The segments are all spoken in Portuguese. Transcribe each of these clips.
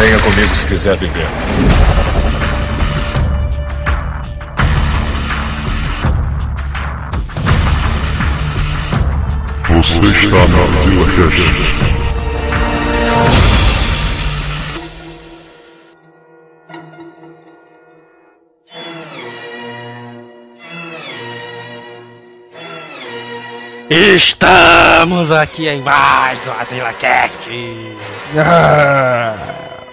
Venha comigo se quiser viver. Você está na Vila Cast. Estamos aqui em mais um Azila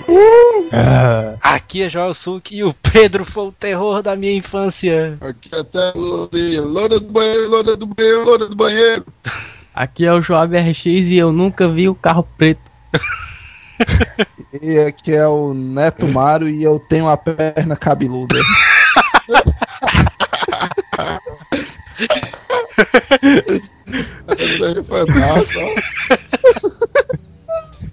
Cast. Aqui é Joel Suki e o Pedro foi o terror da minha infância. Aqui até loura, loura do banheiro, loura do banheiro, loura do banheiro. Aqui é o Joab RX e eu nunca vi o carro preto. E aqui é o Neto Mário e eu tenho a perna cabeluda. Essa aí foi massa.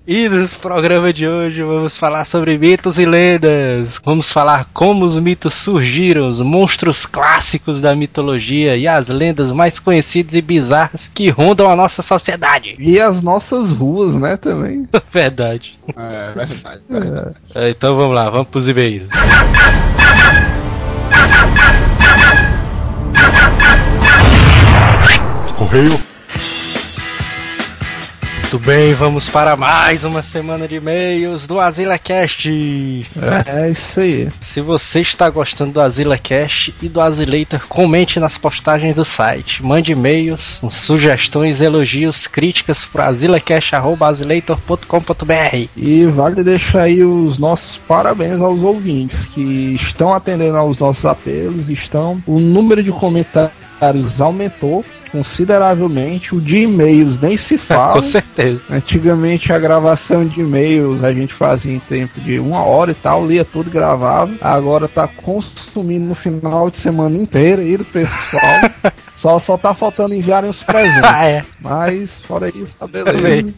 E no programa de hoje vamos falar sobre mitos e lendas. Vamos falar como os mitos surgiram, os monstros clássicos da mitologia e as lendas mais conhecidas e bizarras que rondam a nossa sociedade. E as nossas ruas, né, também. Verdade. É, verdade, verdade. É, Então vamos lá, vamos pros e-mails. Correio. Muito bem, vamos para mais uma semana de e-mails do Azila Cast. É isso aí. Se você está gostando do Azila Cast e do Azileitor, comente nas postagens do site. Mande e-mails, com sugestões, elogios, críticas para azilacast.azileitor.com.br. E vale deixar aí os nossos parabéns aos ouvintes que estão atendendo aos nossos apelos, estão. O número de comentários aumentou consideravelmente, o de e-mails nem se fala. Com certeza. Antigamente a gravação de e-mails a gente fazia em tempo de uma hora e tal, lia tudo e gravava. Agora tá consumindo no final de semana inteira aí do pessoal. só, só tá faltando enviarem os presentes. Ah, é. Mas fora isso, tá beleza.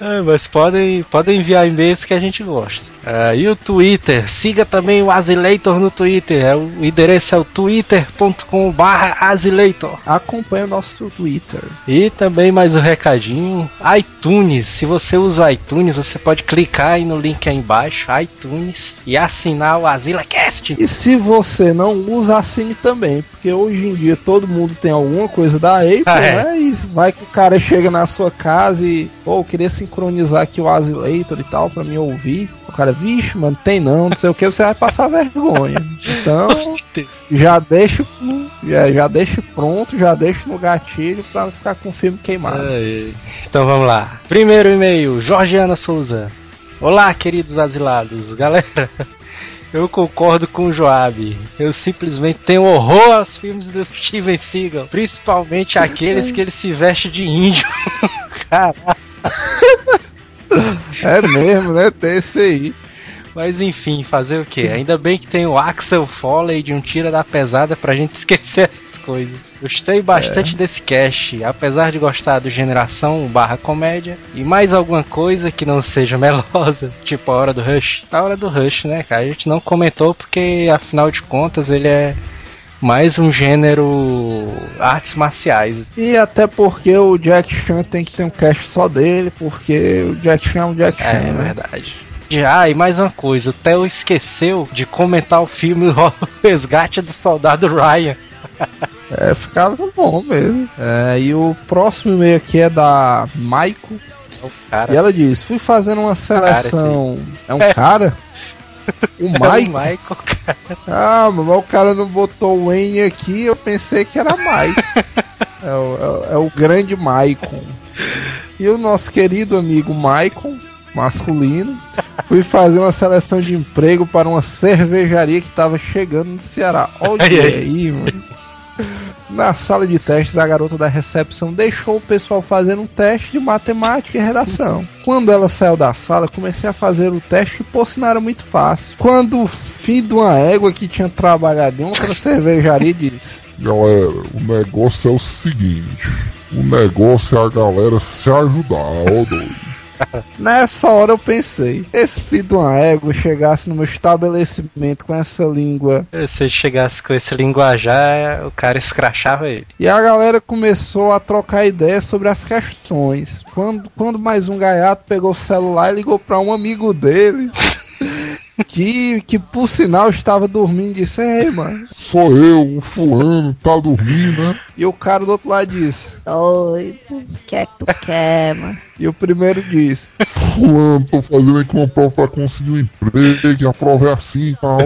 É, mas podem, podem enviar e-mails que a gente gosta. Ah, e o Twitter, siga também o Azileitor no Twitter. É, o endereço é o twitter.com.br Azileitor. Acompanha o nosso Twitter. E também mais um recadinho, iTunes. Se você usa iTunes, você pode clicar aí no link aí embaixo, iTunes, e assinar o AzilaCast. E se você não usa, assine também, porque hoje em dia todo mundo tem alguma coisa da Apple, Ah, é. né? E vai que o cara chega na sua casa e, pô, eu queria sincronizar aqui o Azileitor e tal pra me ouvir. O cara, vixe, mano, tem não, não sei o que, você vai passar vergonha. Então, já deixa, já, já deixa pronto, já deixa no gatilho pra não ficar com o filme queimado. Ai, Então vamos lá. Primeiro e-mail, Jorgiana Souza. Olá, queridos asilados. Galera, eu concordo com o Joab. Eu simplesmente tenho horror aos filmes do Steven Seagal. Principalmente aqueles que ele se veste de índio. Caraca. É mesmo, né? Tem esse aí. Mas enfim, fazer o que? Ainda bem que tem o Axel Foley de um Tira da Pesada pra gente esquecer essas coisas. Gostei bastante desse cast, apesar de gostar do Geração barra comédia e mais alguma coisa que não seja melosa, tipo a Hora do Rush. A Hora do Rush, né, cara? A gente não comentou porque, afinal de contas, ele é mais um gênero artes marciais. E até porque o Jack Chan tem que ter um cast só dele, porque o Jack Chan é um Jack Chan, É, né? verdade. Ah, e mais uma coisa, o Theo esqueceu de comentar o filme O Resgate do Soldado Ryan. É, ficava bom mesmo. É, e o próximo e-mail aqui é da Maiko. Cara, E ela diz: fui fazendo uma seleção. É um É. cara? O é o? Michael, cara. Ah, mas o cara não botou o N aqui, eu pensei que era Maiko. é, o, é é o grande Maicon. E o nosso querido amigo Maicon, masculino, fui fazer uma seleção de emprego para uma cervejaria que estava chegando no Ceará. Olha aí, mano. Na sala de testes, a garota da recepção deixou o pessoal fazendo um teste de matemática e redação. Quando ela saiu da sala, comecei a fazer o teste que, por sinal, era muito fácil. Quando o filho de uma égua que tinha trabalhado em outra cervejaria disse: Galera, o negócio é o seguinte: o negócio é a galera se ajudar, ó doido. Cara. Nessa hora eu pensei, esse filho de uma égua chegasse no meu estabelecimento com essa língua Se ele chegasse com esse linguajar, o cara escrachava ele. E a galera começou a trocar ideias sobre as questões. Quando, quando mais um gaiato pegou o celular e ligou para um amigo dele, que, que por sinal estava dormindo, e disse: Ei, mano. Sou eu, o fulano, tá dormindo, né? E o cara do outro lado disse: Oi, o que é que tu quer, mano? E o primeiro disse: Fulano, tô fazendo aqui uma prova pra conseguir um emprego, e a prova é assim e tal.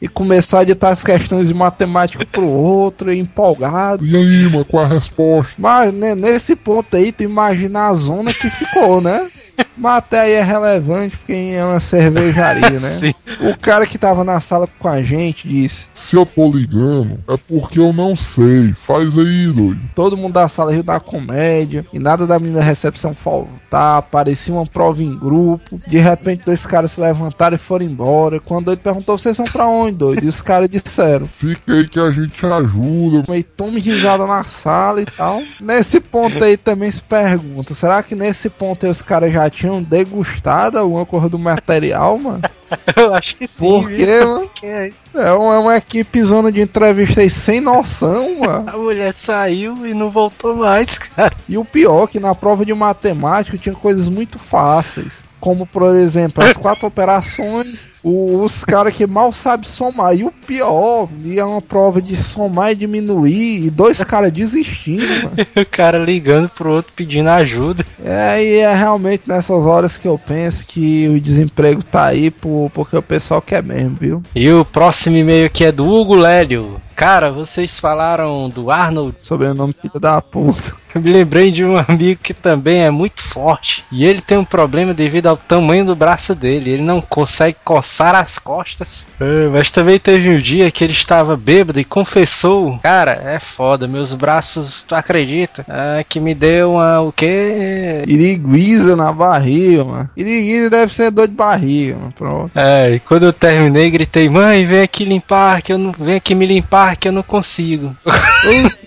E começou a ditar as questões de matemática pro outro, empolgado. E aí, mano, qual é a resposta? Mas né, nesse ponto aí, tu imagina a zona que ficou, né? Mas até aí é relevante porque é uma cervejaria, né? O cara que tava na sala com a gente disse: Se eu tô ligando, é porque eu não sei. Faz aí, doido. todo mundo da sala riu da comédia e nada da menina da recepção faltar, parecia uma prova em grupo. De repente, dois caras se levantaram e foram embora. Quando o doido perguntou: Vocês vão pra onde, doido? E os caras disseram: Fica aí que a gente te ajuda. Meio tome risada na sala e tal. Nesse ponto aí também se pergunta: será que nesse ponto aí os caras já tinham degustado alguma coisa do material, mano? Eu acho que sim. Por viu? mano? Porque É uma, é uma equipe zona de entrevista aí sem noção, mano. a mulher saiu e não voltou mais, cara. E o pior que na prova de matemática tinha coisas muito fáceis. Como, por exemplo, as quatro operações, o- os caras que mal sabem somar. E o pior, e é uma prova de somar e diminuir, e dois caras desistindo, mano. O cara ligando pro outro pedindo ajuda. É, e é realmente nessas horas que eu penso que o desemprego tá aí por, porque o pessoal quer mesmo, viu? E o próximo e-mail aqui é do Hugo Lélio. Cara, vocês falaram do Arnold. Sobrenome filho da puta. Me lembrei de um amigo que também é muito forte. E ele tem um problema devido ao tamanho do braço dele. Ele não consegue coçar as costas. É, mas também teve um dia que ele estava bêbado e confessou: Cara, é foda, meus braços, tu acredita? Ah, que me deu uma. O quê? Iriguiza na barriga, mano. Iriguiza deve ser dor de barriga, mano. Pronto. É, e quando eu terminei, gritei: Mãe, vem aqui limpar, que eu não. Vem aqui me limpar, que eu não consigo.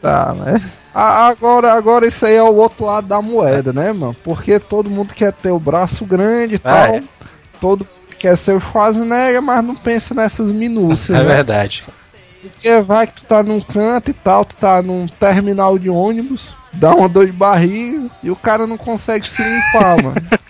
Tá, né? Agora, agora isso aí é o outro lado da moeda, né, mano? Porque todo mundo quer ter o braço grande e tal. é. Todo mundo quer ser o Schwarzenegger, mas não pensa nessas minúcias, É né? verdade. Porque vai que tu tá num canto e tal, tu tá num terminal de ônibus, dá uma dor de barriga e o cara não consegue se limpar, mano.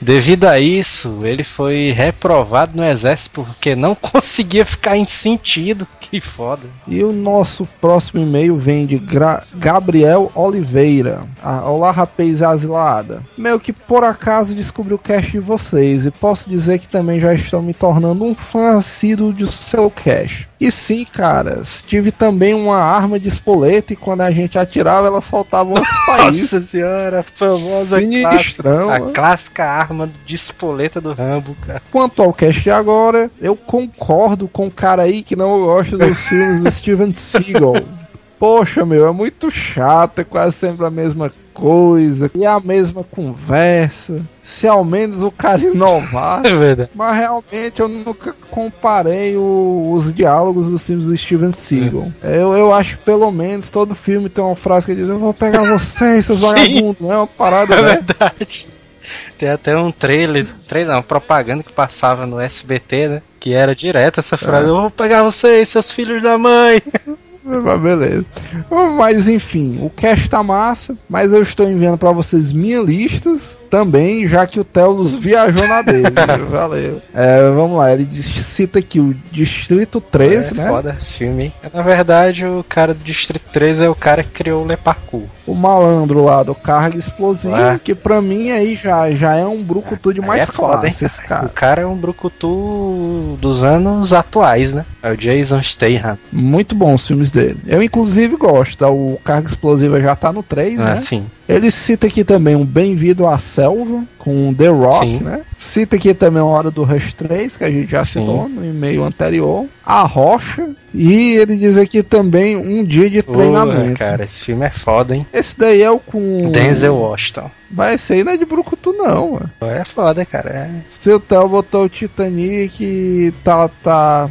Devido a isso, ele foi reprovado no exército porque não conseguia ficar em sentido. Que foda. E o nosso próximo e-mail vem de Gra- Gabriel Oliveira. Ah, Olá, rapaz asilada. Meio que por acaso descobri o cast de vocês e posso dizer que também já estou me tornando um fã assíduo do seu cast. E sim, caras, tive também uma arma de espoleta e quando a gente atirava ela soltava umas faíscas. Nossa senhora, a famosa Sinistrão, clássica, a né? clássica arma de espoleta do Rambo, cara. Quanto ao cast de agora, eu concordo com o cara aí que não gosta dos filmes do Steven Seagal. Poxa, meu, é muito chato, é quase sempre a mesma coisa, e a mesma conversa. Se ao menos o cara inovasse. É verdade. Mas realmente eu nunca comparei o- os diálogos dos filmes do Steven Seagal. Eu, eu acho que pelo menos todo filme tem uma frase que diz: Eu vou pegar vocês, seus vagabundos. Não é uma parada, É né? verdade. Tem até um trailer, trailer não, propaganda que passava no SBT, né? Que era direto essa frase: É. Eu vou pegar vocês, seus filhos da mãe. Mas beleza. Mas enfim, o cast tá massa, mas eu estou enviando pra vocês minhas listas também, já que o Telos viajou na dele. Valeu. É, vamos lá, ele cita aqui o Distrito 13, é né? foda esse filme, hein? Na verdade, o cara do Distrito 13 é o cara que criou o Le Parkour. O malandro lá do carga explosivo, Ah. que pra mim aí já, já é um brucutu de mais é foda, classe, hein, esse O cara. cara é um brucutu dos anos atuais, né? É o Jason Statham. Muito bom os filmes dele. Eu inclusive gosto, tá? o carga explosiva já tá no 3, né? Assim. Ele cita aqui também um Bem-vindo à Selva, com The Rock, Sim. né? Cita aqui também a Hora do Rush 3, que a gente já Sim. citou no e-mail anterior. A Rocha. E ele diz aqui também Um Dia de Treinamento. cara, esse filme é foda, hein? Esse daí é o com. Denzel Washington. Mas esse aí não é de Brucutu, não, mano. É foda, cara. É. Seu Theo botou o Titanic tá, tá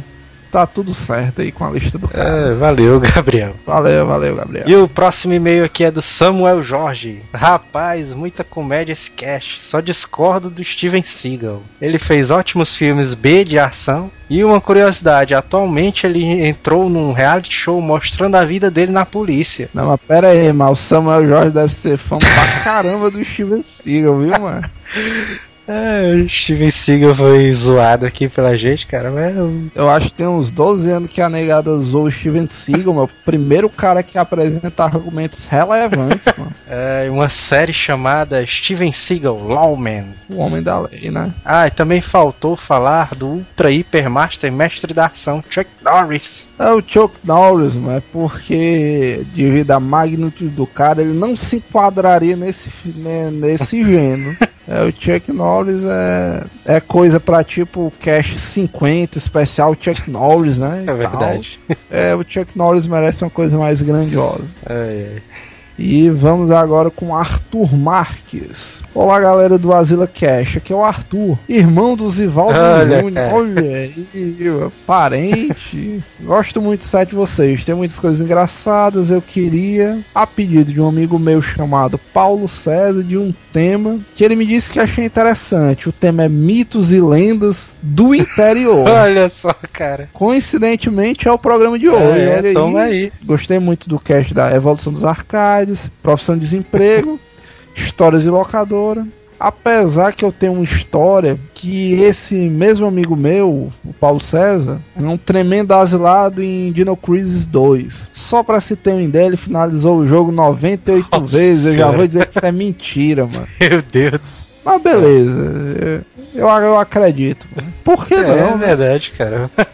tá tudo certo aí com a lista do cara. É, valeu, Gabriel. Valeu, valeu, Gabriel. E o próximo e-mail aqui é do Samuel Jorge. Rapaz, muita comédia esse cast. Só discordo do Steven Seagal. Ele fez ótimos filmes B de ação. E uma curiosidade, atualmente ele entrou num reality show mostrando a vida dele na polícia. Não, mas pera aí, mas o Samuel Jorge deve ser fã pra caramba do Steven Seagal, viu, mano? É, o Steven Seagal foi zoado aqui pela gente, cara, mas eu- acho que tem uns 12 anos que a negada usou o Steven Seagal, meu. Primeiro cara que apresenta argumentos relevantes, mano. é uma série chamada Steven Seagal Lawman. O homem da lei, né? Ah, e também faltou falar do Ultra Hiper Master Mestre da Ação, Chuck Norris. É o Chuck Norris, mas porque devido à magnitude do cara, ele não se enquadraria nesse, né, nesse gênero. É, o Chuck Norris é, é coisa pra tipo Cash 50, especial Chuck Norris, né? É tal. verdade. É, o Chuck Norris merece uma coisa mais grandiosa. Ai, ai. E vamos agora com Arthur Marques. Olá, galera do Asila Cash. Aqui é o Arthur, irmão do Zivaldo Olha, Júnior. Olha aí, parente. Gosto muito do site de vocês. Tem muitas coisas engraçadas. Eu queria, a pedido de um amigo meu chamado Paulo César, de um tema que ele me disse que achei interessante. O tema é mitos e lendas do interior. Olha só, cara. Coincidentemente é o programa de hoje. É, olha aí. aí. Gostei muito do cast da evolução dos arcades, profissão de desemprego, histórias de locadora. Apesar que eu tenho uma história que esse mesmo amigo meu, o Paulo César, é um tremendo asilado em Dino Crisis 2. Só pra se ter uma ideia, ele finalizou o jogo 98 Nossa vezes. Eu já vou dizer que isso é mentira, mano. Meu Deus. Mas beleza, eu, eu acredito. Por que É, não? é né? verdade, cara.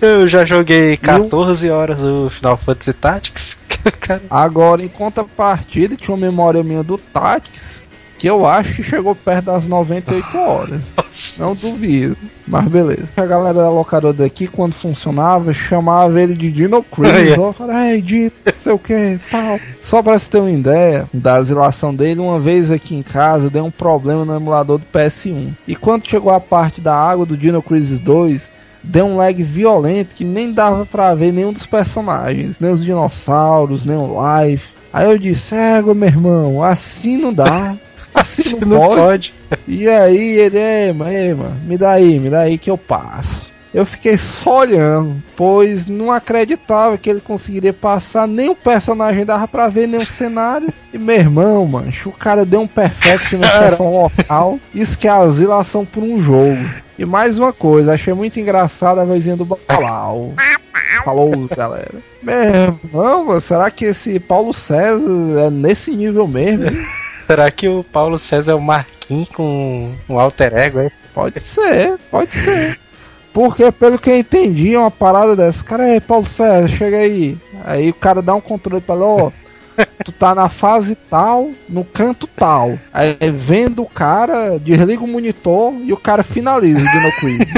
Eu já joguei 14 horas o Final Fantasy Tactics. Cara, Agora, em contrapartida, tinha uma memória minha do Tactics que eu acho que chegou perto das 98 horas. Não duvido. Mas beleza. A galera da locadora daqui, quando funcionava, chamava ele de Dino Crisis. É. Ó, falava, ei, Dino, não sei o que, tal. Só pra você ter uma ideia da asilação dele, uma vez aqui em casa deu um problema no emulador do PS1. E quando chegou a parte da água do Dino Crisis 2, deu um lag violento que nem dava pra ver nenhum dos personagens, nem os dinossauros, nem o Life. Aí eu disse, égua, meu irmão, assim não dá. Assim não, não pode. pode. E aí ele, é, mano, me dá aí, me dá aí que eu passo. Eu fiquei só olhando, pois não acreditava que ele conseguiria passar, nem o personagem dava pra ver, nem o cenário. E meu irmão, mancho, o cara deu um perfect no chefão local. Isso que é asilação por um jogo. E mais uma coisa, achei muito engraçada a vozinha do Balau. Falou, galera. Meu irmão, será que esse Paulo César é nesse nível mesmo? Será que o Paulo César é o Marquinhos com um alter ego, é? Pode ser, pode ser. Porque, pelo que eu entendi, é uma parada dessa. Cara, aí, Paulo César, chega aí. Aí o cara dá um controle pra ele, ó. Tu tá na fase tal, no canto tal. Aí vendo o cara, desliga o monitor e o cara finaliza o Dino Quiz.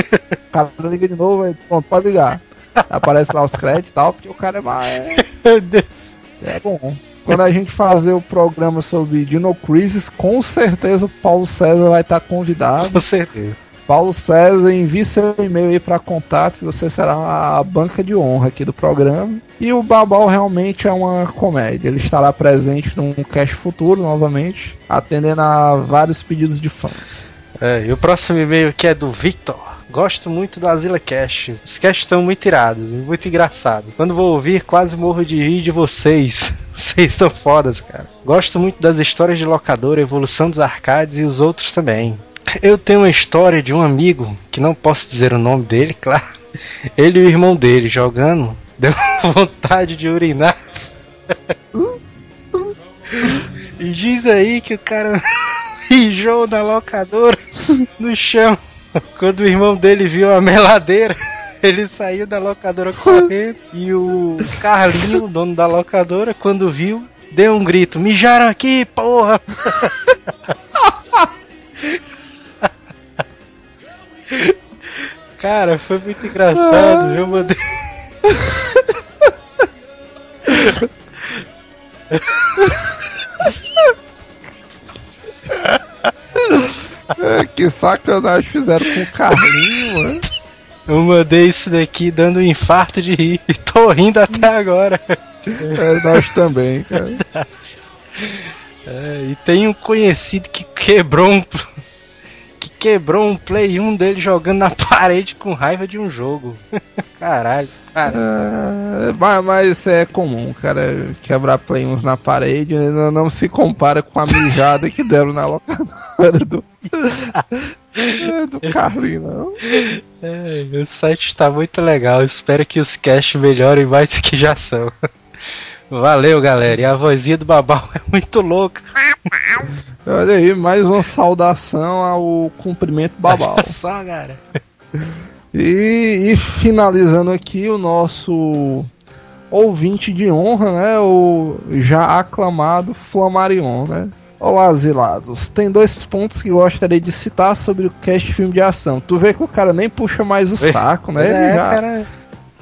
O cara liga de novo, aí pronto, pode ligar. Aparece lá os créditos e tal, porque o cara é mais. Meu Deus. É bom. Quando a gente fazer o programa sobre Dino Crisis, com certeza o Paulo César vai estar convidado. Com certeza. Paulo César, envie seu e-mail aí para contato, você será a banca de honra aqui do programa. E o Babal realmente é uma comédia. Ele estará presente num cast futuro novamente, atendendo a vários pedidos de fãs. É, e o próximo e-mail aqui é do Victor. Gosto muito do Asila Cash. Os casts estão muito irados, muito engraçados. Quando vou ouvir, quase morro de rir de vocês. Vocês estão fodas, cara. Gosto muito das histórias de locadora, evolução dos arcades e os outros também. Eu tenho uma história de um amigo, que não posso dizer o nome dele, claro. Ele e o irmão dele jogando, deu vontade de urinar. E diz aí que o cara mijou na locadora, no chão. Quando o irmão dele viu a meladeira, ele saiu da locadora correndo. E o Carlinho, o dono da locadora, quando viu, deu um grito: Mijaram aqui, porra! Cara, foi muito engraçado, viu, mano? É, que sacanagem fizeram com o Carlinho, mano. Eu mandei isso daqui dando um infarto de rir e tô rindo até agora. É, nós também, cara. É, e tem um conhecido que quebrou um. Que quebrou um Play 1 dele jogando na parede com raiva de um jogo. Caralho, cara. É, mas, é comum, cara. Quebrar play uns na parede não, não se compara com a mijada que deram na locadora do. É, do Carlinho, não. É, o site está muito legal. Espero que os casts melhorem mais do que já são. Valeu, galera. E a vozinha do Babau é muito louca. Olha aí, mais uma saudação ao cumprimento babal. Olha só, cara. E, e finalizando aqui o nosso ouvinte de honra, né? O já aclamado Flamarion, né? Olá, Zilados. Tem dois pontos que gostaria de citar sobre o cast filme de ação. Tu vê que o cara nem puxa mais o saco, né? Ele é, já cara.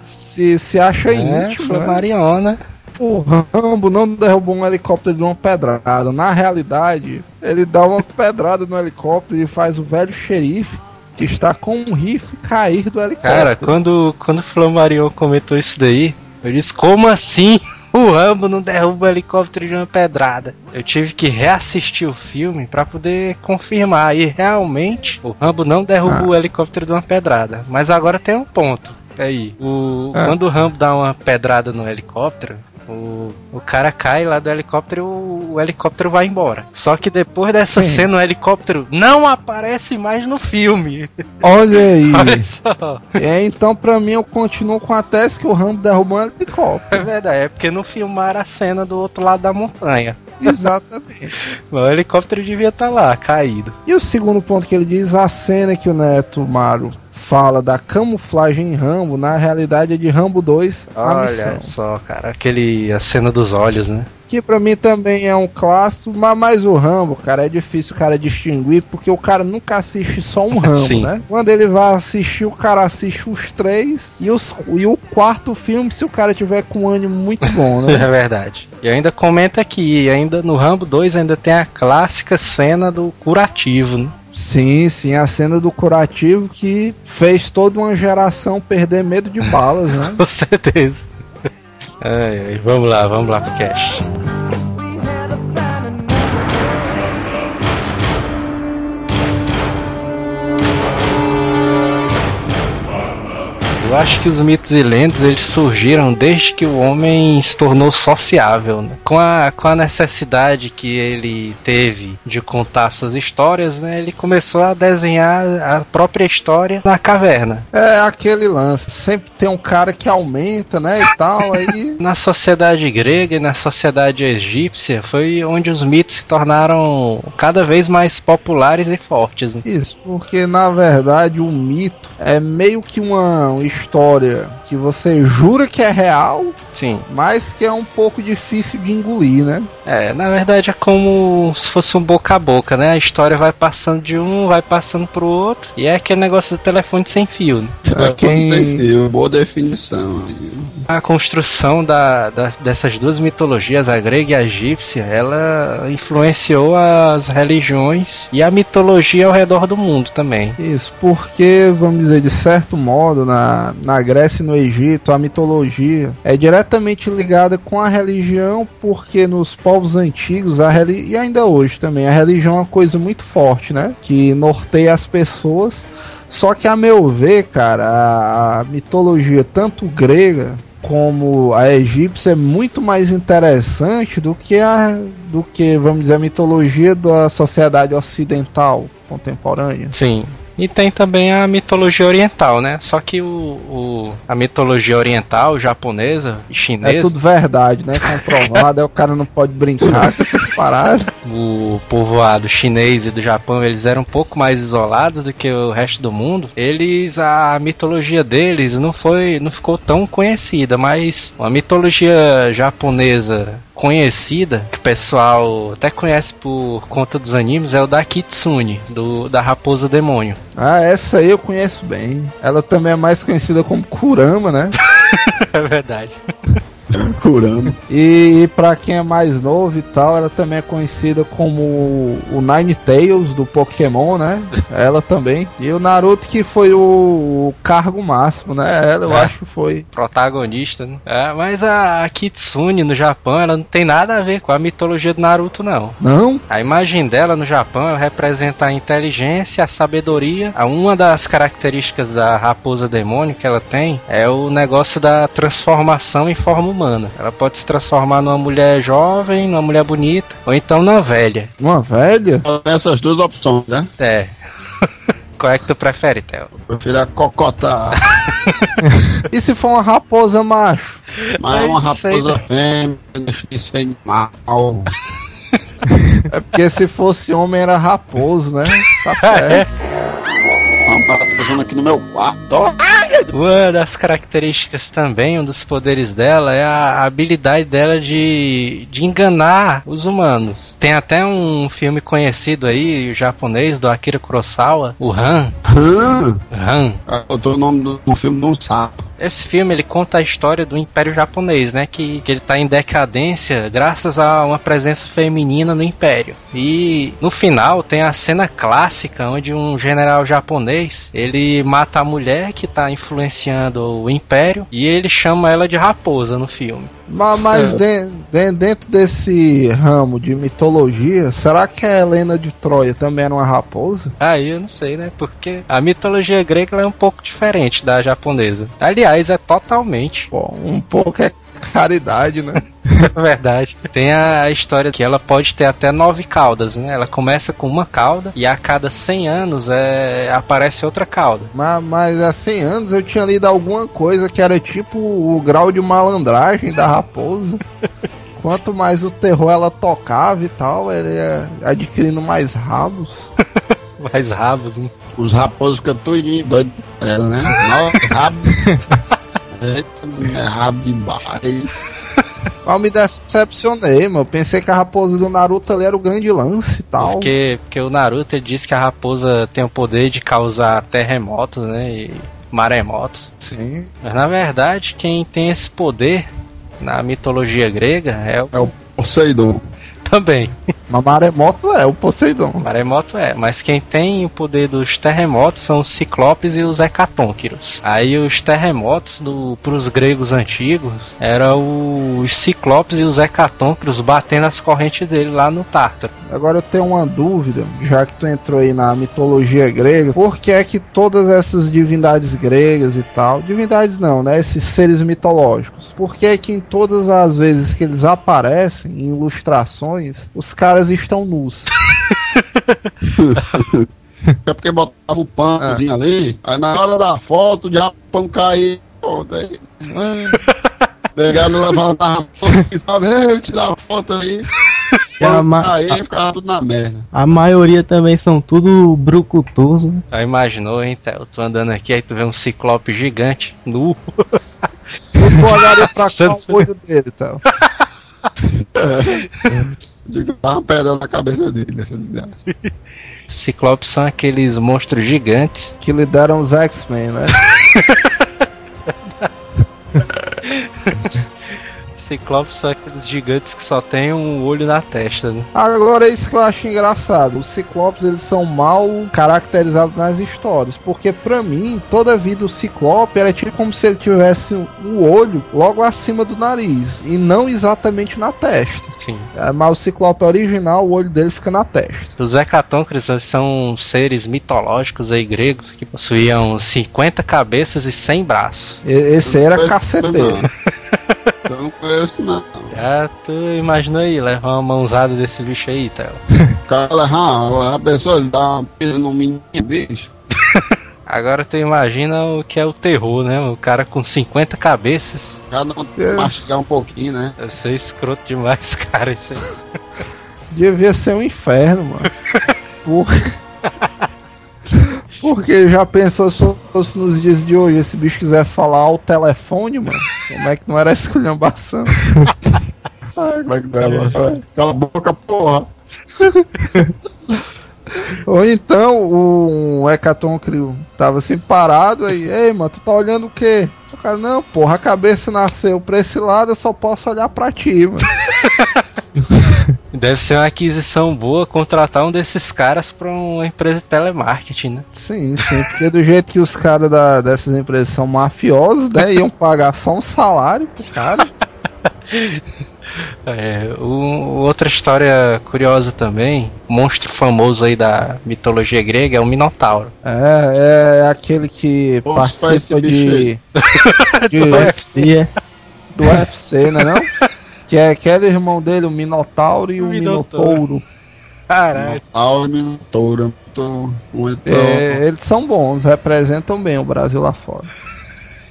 se, se acha É, íntimo, né? Flamariona. O Rambo não derrubou um helicóptero de uma pedrada. Na realidade, ele dá uma pedrada no helicóptero e faz o velho xerife que está com um rifle cair do helicóptero. Cara, quando, quando o Flamarion comentou isso daí, eu disse, como assim? O Rambo não derruba o helicóptero de uma pedrada. Eu tive que reassistir o filme pra poder confirmar. E realmente, o Rambo não derruba Ah. o helicóptero de uma pedrada. Mas agora tem um ponto. Aí, o, Ah. quando o Rambo dá uma pedrada no helicóptero, o, o cara cai lá do helicóptero e o, o helicóptero vai embora. Só que depois dessa Sim. cena, o helicóptero não aparece mais no filme. Olha aí. Olha só. É, então, pra mim, eu continuo com a tese que o Rambo derrubou um É helicóptero. verdade, é porque não filmaram a cena do outro lado da montanha. Exatamente. O helicóptero devia estar lá, caído. E o segundo ponto que ele diz, a cena que o Neto Maro fala da camuflagem em Rambo, na realidade é de Rambo 2, a Olha missão. só, cara, aquele. a cena dos olhos, né? Que pra mim também é um clássico, mas mais o Rambo, cara, é difícil o cara distinguir, porque o cara nunca assiste só um Rambo, né? Quando ele vai assistir, o cara assiste os três e, os, e o quarto filme, se o cara tiver com um ânimo muito bom, É né? verdade. E ainda comenta aqui, ainda no Rambo 2 ainda tem a clássica cena do curativo, né? Sim, sim, a cena do curativo que fez toda uma geração perder medo de balas, né? Com certeza. Ai, vamos lá, vamos lá pro cast. Eu acho que os mitos e lendas eles surgiram desde que o homem se tornou sociável, né? com, a, com a necessidade que ele teve de contar suas histórias, né? Ele começou a desenhar a própria história na caverna. É aquele lance, sempre tem um cara que aumenta, né, e tal, aí... Na sociedade grega e na sociedade egípcia foi onde os mitos se tornaram cada vez mais populares e fortes. né? Isso, porque na verdade o mito é meio que uma, uma história que você jura que é real, Sim. mas que é um pouco difícil de engolir, né? É, na verdade é como se fosse um boca a boca, né? A história vai passando de um, vai passando pro outro, e é aquele negócio do telefone sem fio. Né? É, quem- Tem fio, boa definição. aí. A construção da, das- dessas duas mitologias, a grega e a egípcia, ela influenciou as religiões e a mitologia ao redor do mundo também. Isso, porque, vamos dizer, de certo modo, na, na Grécia e no Egito, a mitologia é diretamente ligada com a religião, porque nos povos antigos, a reli e ainda hoje também, a religião é uma coisa muito forte, né? Que norteia as pessoas. Só que, a meu ver, cara, a mitologia, tanto grega como a egípcia, é muito mais interessante do que a, do que, vamos dizer, a mitologia da sociedade ocidental contemporânea. Sim. E tem também a mitologia oriental, né? Só que o, o- a mitologia oriental, japonesa e É chinesa, tudo verdade, né? Comprovado, aí o cara não pode brincar com essas paradas. o povoado chinês e do Japão, eles eram um pouco mais isolados do que o resto do mundo. Eles, a mitologia deles não foi, não ficou tão conhecida, mas a mitologia japonesa conhecida, que o pessoal até conhece por conta dos animes, é o da Kitsune, do, da raposa demônio. Ah, essa aí eu conheço bem. Ela também é mais conhecida como Kurama, né? É verdade. Curando. E, e para quem é mais novo e tal, ela também é conhecida como o Nine Tails do Pokémon, né? Ela também. E o Naruto que foi o, o cargo máximo, né? Ela eu É. acho que foi. Protagonista, né? É, mas a, a Kitsune no Japão, ela não tem nada a ver com a mitologia do Naruto, não. Não? A imagem dela no Japão ela representa a inteligência, a sabedoria. A- Uma das características da raposa demônio que ela tem é o negócio da transformação em forma humana. Ela pode se transformar numa mulher jovem, numa mulher bonita, ou então numa velha. Uma velha? Tem essas duas opções, né? É. Qual é que tu prefere, Theo? Eu prefiro a cocota. E se for uma raposa macho? Mas É uma isso raposa fêmea, de ser animal. É porque se fosse homem era raposo, né? Tá certo. Vamos tá trazendo aqui no meu quarto. Uma das características também, um dos poderes dela é a habilidade dela de, de enganar os humanos. Tem até um filme conhecido aí, japonês, do Akira Kurosawa, o Han. Hã? Han. Ah, Botou o nome do, do filme num sapo. Esse filme ele conta a história do Império Japonês, né? Que, que ele tá em decadência graças a uma presença feminina no Império. E no final tem a cena clássica onde um general japonês ele mata a mulher que tá influenciando o Império e ele chama ela de raposa no filme. Ma- Mas de- de- dentro desse ramo de mitologia, será que a Helena de Troia também era uma raposa? Aí eu não sei, né? Porque a mitologia grega é um pouco diferente da japonesa. Aliás, é totalmente. Bom, um pouco é caridade, né? Verdade. Tem a história que ela pode ter até nove caudas, né? Ela começa com uma cauda e a cada 100 anos é, aparece outra cauda. Mas, mas há 100 anos eu tinha lido alguma coisa que era tipo o grau de malandragem da raposa. Quanto mais o terror ela tocava e tal, ele ia adquirindo mais rabos. Mais rabos, né? Os raposos ficam tudo doido ela, né? Nove rabos. Baixo. Mas eu me decepcionei, mano. Pensei que a raposa do Naruto ali era o grande lance e tal. Porque, porque o Naruto diz que a raposa tem o poder de causar terremotos, né? E maremotos. Sim. Mas na verdade, quem tem esse poder na mitologia grega é o É o Poseidon. Também. Mas maremoto é o Poseidon. Maremoto é, mas quem tem o poder dos terremotos são os ciclopes e os hecatônquiros. Aí os terremotos do pros gregos antigos era os ciclopes e os hecatônquiros batendo as correntes dele lá no Tártaro. Agora eu tenho uma dúvida, já que tu entrou aí na mitologia grega, por que é que todas essas divindades gregas e tal, divindades não, né, esses seres mitológicos, por que é que em todas as vezes que eles aparecem em ilustrações, os caras estão nus? É porque botava o pãozinho ali, aí na hora da foto já o pão caía. Pô, daí. Pegando, levantava a foto, sabe? Eu tirar a foto aí. E a, Pão ma- e ficava tudo na merda. a maioria também são tudo brucutus. né? Já imaginou, hein, Theo? Tu andando aqui, aí tu vê um ciclope gigante, nu. Tu olharia pra Nossa. qual olho dele, então. Digo, dá uma pedra na cabeça dele, essa desgraça. Ciclopes são aqueles monstros gigantes Que lideram os X-Men, né? Ciclopes são aqueles gigantes que só tem um olho na testa, né? Agora é isso que eu acho engraçado. Os ciclopes eles são mal caracterizados nas histórias, porque pra mim toda vida o ciclope era tipo como se ele tivesse o olho logo acima do nariz e não exatamente na testa. Sim. É, mas o ciclope original o olho dele fica na testa. Os hecatôncrios eles são seres mitológicos aí gregos que possuíam 50 cabeças e 100 braços. E- esse era caceteiro. Eu não conheço, não. Já tu imaginou aí, levar uma mãozada desse bicho aí, Theo? O cara, ah, a pessoa dá uma pisa no menino, bicho. Agora tu imagina o que é o terror, né? O cara com 50 cabeças. Cada um É. mastigar um pouquinho, né? Deve ser escroto demais, cara, isso aí. Devia ser um inferno, mano. Por... Porque já pensou se fosse nos dias de hoje esse bicho quisesse falar ao telefone, mano? Como é que não era esculhambação? Ai, como é que vai, moça? Cala a boca, porra. Ou então um hecatoncrio tava assim parado aí, ei, mano, tu tá olhando o quê? O cara, não, porra, a cabeça nasceu pra esse lado, eu só posso olhar pra ti, mano. Deve ser uma aquisição boa contratar um desses caras pra uma empresa de telemarketing, né? Sim, sim, porque do jeito que os caras da- dessas empresas são mafiosos, né? Iam pagar só um salário pro cara. É, o- outra história curiosa também, monstro famoso aí da mitologia grega é o Minotauro. É, é aquele que Pô, participa de, de- UFC é. do UFC, né não? Que é aquele irmão dele, o Minotauro e o Minotouro. Minotouro. Caralho. Minotouro. Muito, muito. É, eles são bons, representam bem o Brasil lá fora.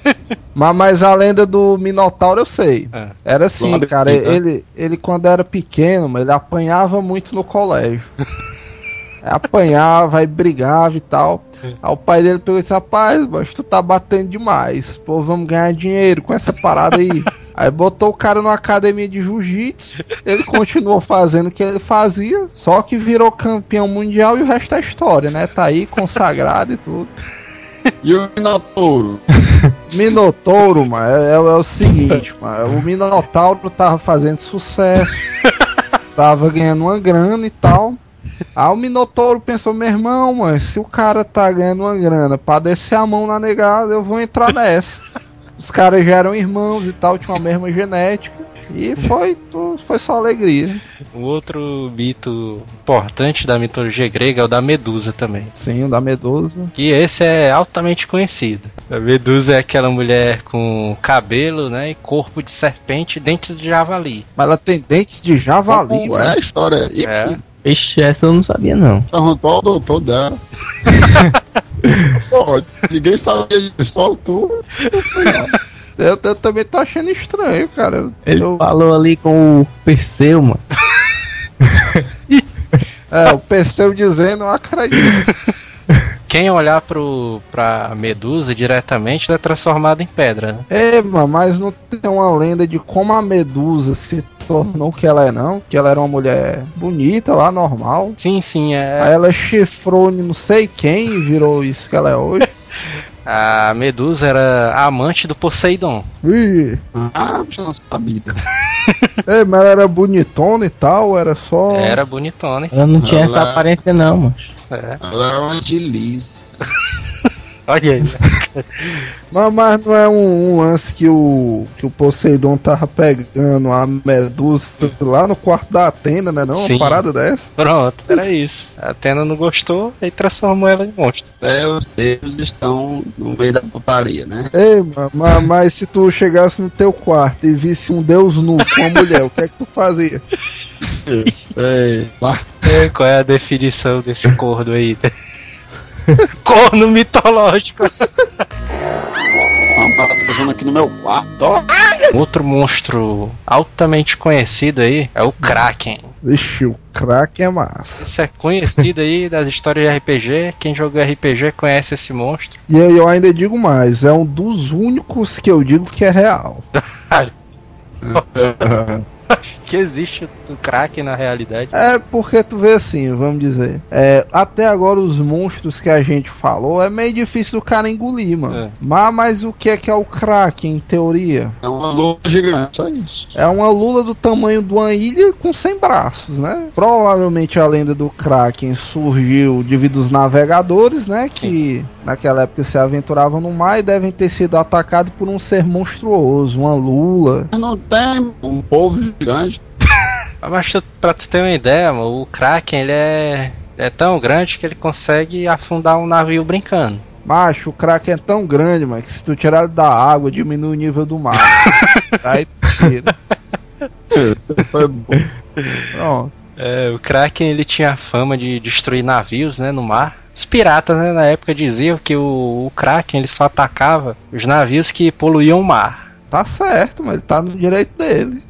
mas, mas a lenda do Minotauro eu sei. É. Era assim, Claro, cara. sim, né? Ele, ele, quando era pequeno, mas ele apanhava muito no colégio. apanhava e brigava e tal. Aí o pai dele pegou e disse: Rapaz, mas tu tá batendo demais. Pô, vamos ganhar dinheiro com essa parada aí. Aí botou o cara numa academia de jiu-jitsu. Ele continuou fazendo o que ele fazia, só que virou campeão mundial e o resto é história, né? Tá aí consagrado e tudo. E o Minotouro? Minotouro, mano, é, é- é o seguinte, mano. O Minotauro tava fazendo sucesso, tava ganhando uma grana e tal. Aí o Minotouro pensou, meu irmão, mano, se o cara tá ganhando uma grana pra descer a mão na negada, eu vou entrar nessa. Os caras já eram irmãos e tal, tinham a mesma genética. E foi, tu- foi só alegria. O outro mito importante da mitologia grega é o da Medusa também. Sim, o da Medusa. Que esse é altamente conhecido. A Medusa é aquela mulher com cabelo, né, e corpo de serpente e dentes de javali. Mas ela tem dentes de javali, Qual é a história aí? É. Ixi, essa eu não sabia não. Perguntou ao doutor dela. Pô, ninguém sabia disso, só tu. Eu, eu também tô achando estranho, cara. Ele eu- falou ali com o Perseu, mano. É, o Perseu dizendo, eu acredito. Quem olhar pro, pra Medusa diretamente é transformado em pedra, né? É, mano, mas não tem uma lenda de como a Medusa se tornou o que ela é, não? Que ela era uma mulher bonita lá, normal. Sim, sim, é. Aí ela chifrou não sei quem e virou isso que ela é hoje. A Medusa era a amante do Poseidon. Ih, Ah, eu não sabia. é, mas ela era bonitona e tal, era só. Era bonitona? Ela não tinha essa Ela- aparência não, mano. É. Ela era uma Liz. Olha aí. Mas, mas não é um, um lance que o, que o Poseidon tava pegando a Medusa lá no quarto da Atena, né? Não? Sim. Uma parada dessa. Pronto, era isso. A Atena não gostou e transformou ela em monstro. Até os deuses estão no meio da putaria, né? Ei, ma- ma- mas, se tu chegasse no teu quarto e visse um deus nu com uma mulher, o que é que tu fazia? É, lá. Qual é a definição desse corno aí? corno mitológico. Uma fazendo aqui no meu quarto, ó. Outro monstro altamente conhecido aí é o Kraken. Vixe, o crack é massa. Esse é conhecido aí das histórias de RPG. Quem jogou RPG conhece esse monstro. E eu, eu ainda digo mais, é um dos únicos que eu digo que é real. Nossa, que existe o Kraken na realidade. É porque tu vê assim, vamos dizer. É, até agora os monstros que a gente falou é meio difícil do cara engolir, mano. É. Mas, mas o que é que é o Kraken, em teoria? É uma lua gigante, só isso. É uma lula do tamanho de uma ilha com 100 braços, né? Provavelmente a lenda do Kraken surgiu devido aos navegadores, né? Que naquela época se aventuravam no mar e devem ter sido atacados por um ser monstruoso, uma lula. Não tem um povo gigante. Mas tu, pra tu ter uma ideia, mano, o Kraken ele é, é tão grande que ele consegue afundar um navio brincando. Macho, o Kraken é tão grande, mas que se tu tirar ele da água, diminui o nível do mar. Aí tu tira. Foi bom. Pronto. É, o Kraken ele tinha a fama de destruir navios, né, no mar. Os piratas, né, na época diziam que o, o Kraken ele só atacava os navios que poluíam o mar. Tá certo, mas ele tá no direito dele.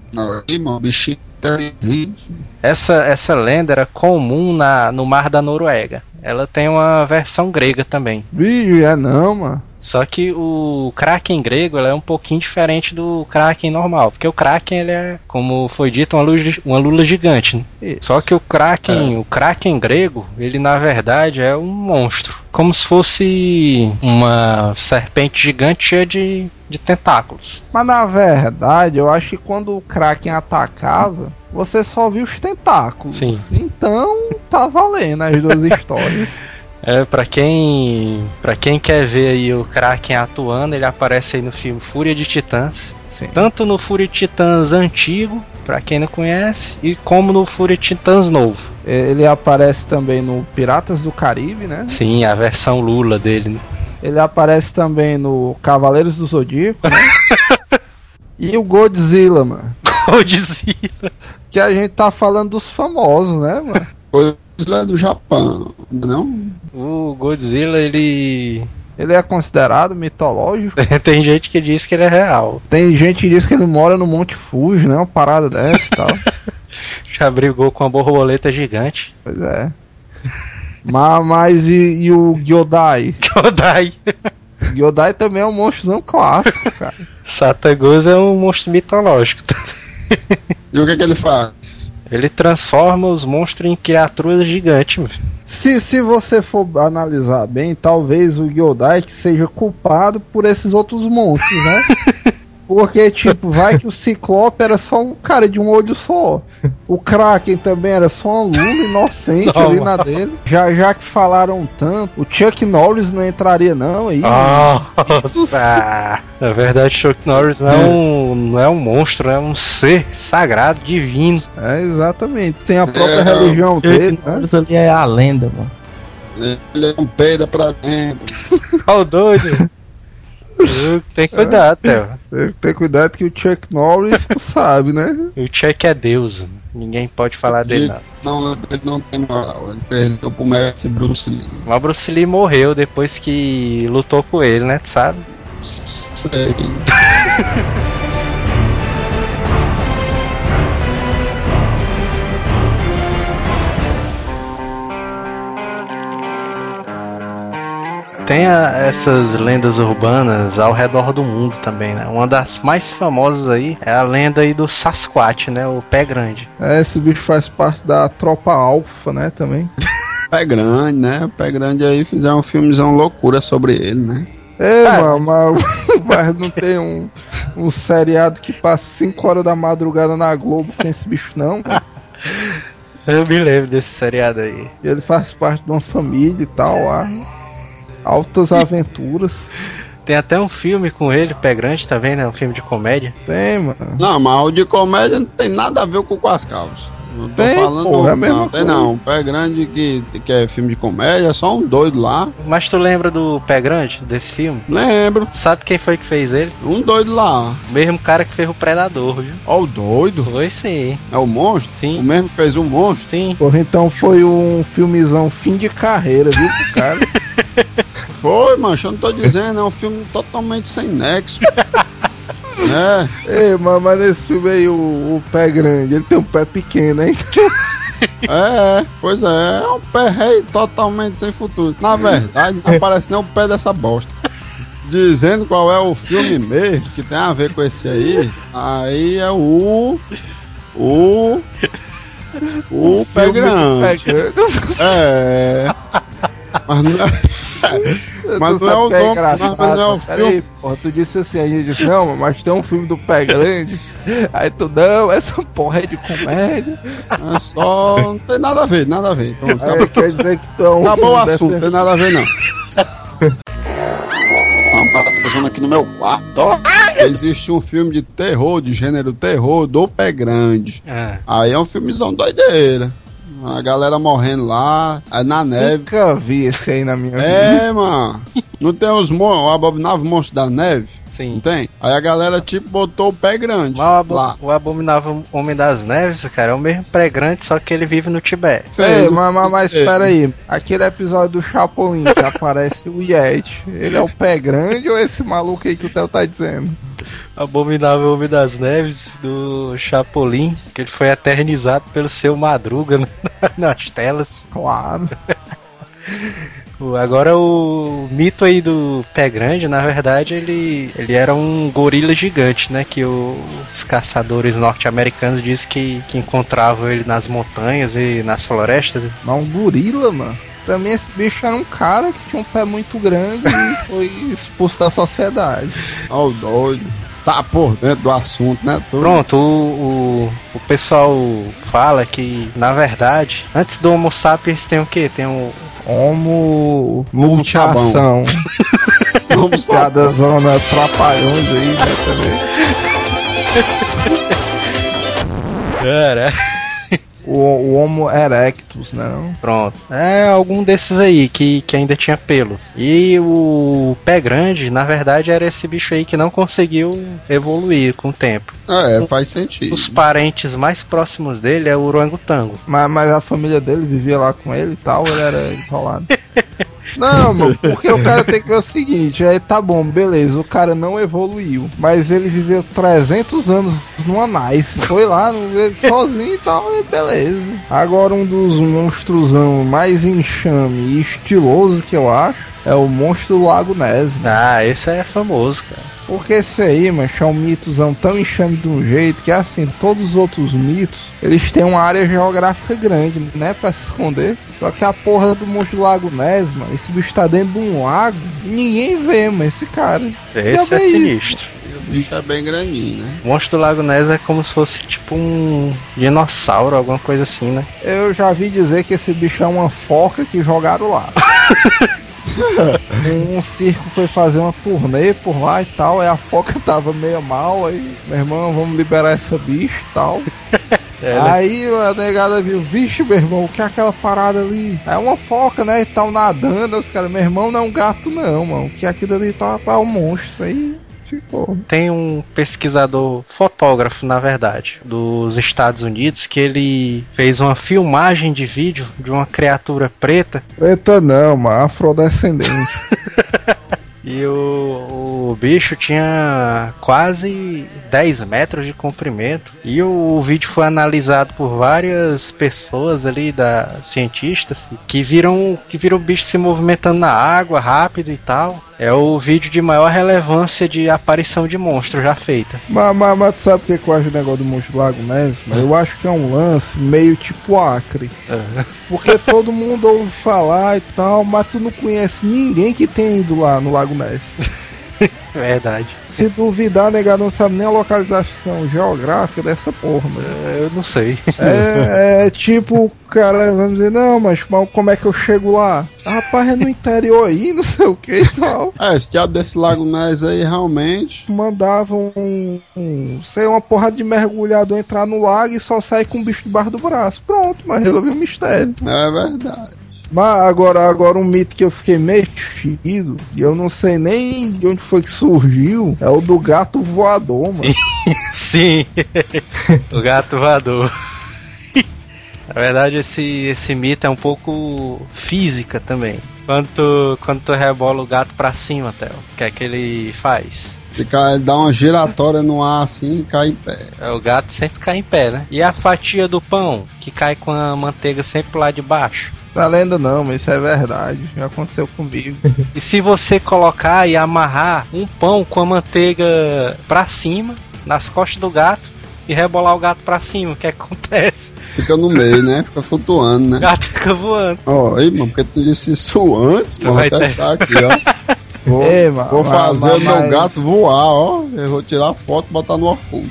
O bichinho inteligente. Essa, essa lenda era comum na, no Mar da Noruega. Ela tem uma versão grega também. Bicho, é não, mano. Só que o Kraken grego é um pouquinho diferente do Kraken normal. Porque o Kraken ele é, como foi dito, uma, luz, uma lula gigante. Né? Isso. Só que o Kraken, o Kraken grego, ele na verdade é um monstro. Como se fosse uma serpente gigante cheia de, de tentáculos. Mas na verdade, eu acho que quando o Kraken atacava, você só viu os tentáculos. Sim. Então, tá valendo as duas histórias. É, pra quem, pra quem quer ver aí o Kraken atuando, ele aparece aí no filme Fúria de Titãs. Sim. Tanto no Fúria de Titãs antigo, pra quem não conhece, e como no Fúria de Titãs novo. Ele aparece também no Piratas do Caribe, né? Sim, a versão Lula dele. né? Ele aparece também no Cavaleiros do Zodíaco, né? E o Godzilla, mano. Godzilla. Que a gente tá falando dos famosos, né, mano? Coisa do Japão, não? O Godzilla, ele. Ele é considerado mitológico. Tem gente que diz que ele é real. Tem gente que diz que ele mora no Monte Fuji, né? Uma parada dessa e tal. Já brigou com uma borboleta gigante. Pois é. Mas, mas e, e o Gyodai? Kodai. O Gyodai também é um monstrozão clássico, cara. Satagosa é um monstro mitológico. E o que, que ele faz? Ele transforma os monstros em criaturas gigantes. Se, se você for analisar bem, talvez o Gyodai que seja culpado por esses outros monstros, né? Porque, tipo, vai que o Ciclope era só um cara de um olho só. O Kraken também era só uma lula inocente Não, ali na dele. Já, já que falaram tanto, o Chuck Norris não entraria não aí. Nossa! Na verdade, Chuck Norris não é, um, não é um monstro, é um ser sagrado, divino. É, exatamente. Tem a própria É, religião dele, né? Isso ali é a lenda, mano. Ele é um peida pra dentro. Olha o doido! Tem que cuidar, Theo. Tem que ter cuidado que o Chuck Norris, tu sabe, né? O Chuck é Deus. Ninguém pode falar dele, não. Não, ele não tem moral. Ele perdeu pro mestre Bruce Lee. Mas Bruce Lee morreu depois que lutou com ele, né? Tu sabe? Sei. Tem a- essas lendas urbanas ao redor do mundo também, né? Uma das mais famosas aí é a lenda aí do Sasquatch, né? O pé grande. É, esse bicho faz parte da tropa alfa, né, também. Pé grande, né? Pé grande aí fizeram um filmezão loucura sobre ele, né? É, Ah. mano, mas, mas não tem um, um seriado que passa 5 horas da madrugada na Globo com esse bicho, não. Eu me lembro desse seriado aí. Ele faz parte de uma família e tal, lá. Altas aventuras. Tem até um filme com ele, Pé Grande, tá vendo? É um filme de comédia. Tem, mano. Não, mas o de comédia não tem nada a ver com o as calças. Não tô Tem, falando porra, é não, não, tem não. Pé grande que, que é filme de comédia, é só um doido lá. Mas tu lembra do Pé Grande, desse filme? Lembro, Sabe quem foi que fez ele? um doido lá. O mesmo cara que fez o Predador, viu? Ó, o doido. Foi sim. É o monstro? Sim. O mesmo que fez o monstro? Sim. Porra, então foi um filmezão fim de carreira, viu, pro cara? Foi, mancho, eu não tô dizendo, é um filme totalmente sem nexo. é, Ei, mas, mas nesse filme aí, o, o pé grande, ele tem um pé pequeno, hein? é, pois é, é um pé rei totalmente sem futuro. Na verdade, não aparece nem o pé dessa bosta. Dizendo qual é o filme mesmo que tem a ver com esse aí, aí é o. O. O grande. Pé grande. É. Mas não é. Mas não é o é nome, mas não é o filme. porra, tu disse assim, a gente disse, não, mas tem um filme do Pé Grande. Aí tu, não, essa porra é de comédia. É só. Não tem nada a ver, nada a ver. Pronto, Aí quer dizer que tu é um Acabou o assunto, não tem nada a ver não. Uma aqui no meu quarto, ó. Existe um filme de terror, de gênero terror, do pé grande. Ah, Aí é um filmezão doideira. A galera morrendo lá, aí na neve. Nunca vi esse aí na minha vida. É, mano. Não tem os mon o abominável monstro da neve? Não sim. tem? Aí a galera, tipo, botou o pé grande Mas o, abo- lá. o Abominável Homem das Neves, cara, é o mesmo pé grande, só que ele vive no Tibete. Ei, Fez, mas, mas, mas fez. espera aí, aquele episódio do Chapolin que aparece o Yeti, ele é o pé grande ou esse maluco aí que o Theo tá dizendo? Abominável Homem das Neves do Chapolin, que ele foi eternizado pelo seu Madruga na- nas telas. Claro. Agora o mito aí do pé grande, na verdade, ele, ele era um gorila gigante, né? Que o- os caçadores norte-americanos dizem que, que encontravam ele nas montanhas e nas florestas. Mas um gorila, mano. Pra mim esse bicho era um cara que tinha um pé muito grande e foi expulso da sociedade. Ó, o doido. Tá por dentro do assunto, né? Tu? Pronto, o, o, o pessoal fala que, na verdade, antes do Homo sapiens tem o quê? Tem o. Homo multiação. Só. Cada zona trapalhões aí, né, também. Cara. O, o Homo erectus, né? não? Pronto. É algum desses aí que, que ainda tinha pelo. E o pé grande, na verdade, era esse bicho aí que não conseguiu evoluir com o tempo. É, faz sentido. Os parentes mais próximos dele é o orangotango. Mas, mas a família dele vivia lá com ele e tal, ele era isolado. Não, mano, porque o cara tem que ver o seguinte, aí tá bom, beleza, o cara não evoluiu, mas ele viveu 300 anos numa nice, foi lá no- sozinho e tal, e beleza. Agora um dos monstrosão mais enxame e estiloso que eu acho é o monstro do Lago Ness. Ah, esse é famoso, cara. Porque esse aí, mano, é um mitozão tão enxame de um jeito que assim, todos os outros mitos, eles têm uma área geográfica grande, né, pra se esconder. Só que a porra do monstro do Lago Ness, mano, esse bicho tá dentro de um lago e ninguém vê, mano, esse cara. Esse Já é vê isso, sinistro. O bicho é bem grandinho, né? O monstro do Lago Ness é como se fosse tipo um dinossauro, alguma coisa assim, né? Eu já vi dizer que esse bicho é uma foca que jogaram lá. um circo foi fazer uma turnê por lá e tal, aí a foca tava meio mal, aí, meu irmão, vamos liberar essa bicha e tal. É, né? Aí a negada viu, vixe, meu irmão, o que é aquela parada ali? É uma foca, né? E tal, nadando. Os caras, meu irmão, não é um gato, não, mano. O que é aquilo ali tá é um monstro. Aí ficou. Tem um pesquisador, fotógrafo, na verdade, dos Estados Unidos, que ele fez uma filmagem de vídeo de uma criatura preta Preta não, mano, afrodescendente. e o, o bicho tinha quase 10 metros de comprimento. E o, vídeo foi analisado por várias pessoas ali, da, cientistas, que viram, que viram o bicho se movimentando na água rápido e tal. É o vídeo de maior relevância de aparição de monstro já feita. mas, mas, mas tu sabe o que que eu acho do negócio do monstro do Lago Ness? mano? Eu acho que é um lance meio tipo Acre. Porque todo mundo ouve falar e tal, mas tu não conhece ninguém que tenha ido lá no Lago Ness. Verdade. Se duvidar, negado não sabe nem a localização geográfica dessa porra, mano. Eu não sei. É, é tipo, o cara, vamos dizer, não, mas, mas como é que eu chego lá? Rapaz, é no interior aí, não sei o que e tal. É, esse diabo desse Lago Ness aí realmente. Mandavam um, um, sei, uma porrada de mergulhador entrar no lago e só sair com o bicho debaixo do braço. Pronto, mas resolveu o mistério. É verdade. Mas agora, agora um mito que eu fiquei mexido, e eu não sei nem de onde foi que surgiu, é o do gato voador, mano. Sim, o gato voador. Na verdade, esse, esse mito é um pouco física também. Quando tu, quando tu rebola o gato pra cima, Theo, o que é que ele faz? Fica, dá uma giratória no ar assim e cai em pé. É, O gato sempre cai em pé, né? E a fatia do pão, que cai com a manteiga sempre lá de baixo? Tá lenda não, mas isso é verdade. Já aconteceu comigo. E se você colocar e amarrar um pão com a manteiga pra cima, nas costas do gato, e rebolar o gato pra cima, o que acontece? Fica no meio, né? Fica flutuando, O né? gato fica voando. Ó, aí, mano, porque tu disse isso antes, Tu mano. vai Vou ter- testar aqui, ó. Vou, Ei, ma- vou fazer ma- o meu mas- gato voar, ó. Eu vou tirar a foto e botar no Orkut.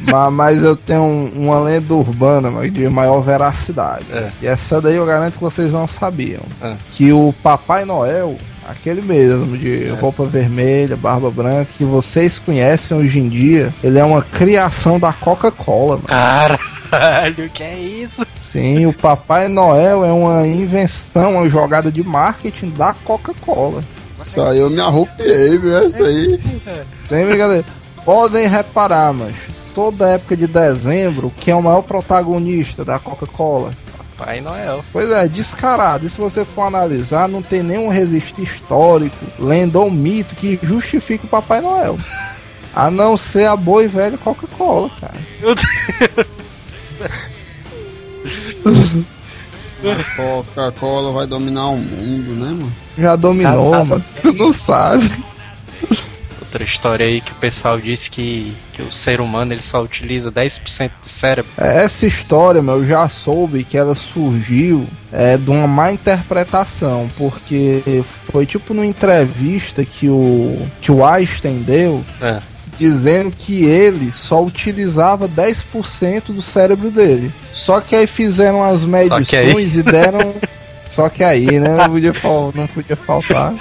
Mas, mas eu tenho um- uma lenda urbana mas de maior veracidade. É. E essa daí eu garanto que vocês não sabiam. É. Que o Papai Noel, aquele mesmo, de roupa vermelha, barba branca, que vocês conhecem hoje em dia, ele é uma criação da Coca-Cola, mano. Caralho, que é isso? Sim, o Papai Noel é uma invenção, uma jogada de marketing da Coca-Cola. Isso aí eu me arrupiei, viu? Isso aí. Sem brincadeira. Podem reparar, mas toda época de dezembro, quem é o maior protagonista da Coca-Cola? Pai Noel. Pois é, descarado. E se você for analisar, não tem nenhum registro histórico, lenda ou mito que justifique o Papai Noel. A não ser a boa e velha Coca-Cola, cara. Meu Deus. A Coca-Cola vai dominar o mundo, né, mano? Já dominou, Tá, tá, mano. Tu não sabe. Outra história aí que o pessoal disse que, que o ser humano ele só utiliza 10% do cérebro. Essa história, meu, eu já soube que ela surgiu é, de uma má interpretação, porque foi tipo numa entrevista que o, que o Einstein deu, É. dizendo que ele só utilizava 10% do cérebro dele. Só que aí fizeram as que aí- medições e deram. Só que aí, né? Não podia, fal- não podia faltar.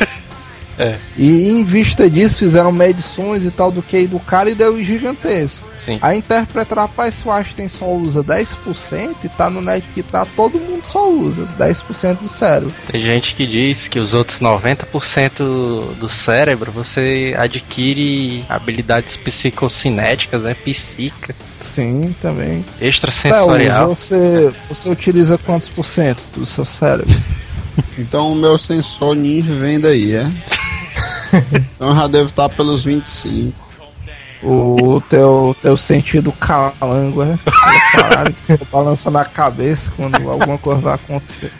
É. E em vista disso, fizeram medições e tal do QI do cara e deu gigantesco. Sim. A interpretar, rapaz, se o Einstein só usa 10% e tá no net que tá, todo mundo só usa 10% do cérebro. Tem gente que diz que os outros 90% do cérebro você adquire habilidades psicocinéticas, né? Psíquicas, Sim, também. extrasensorial. Theo, você, você utiliza quantos por cento do seu cérebro? Então o meu sensor ninja vem daí, é? então já devo estar pelos 25. O teu, teu sentido calango, é? Aquela parada que tu balança na cabeça quando alguma coisa vai acontecer.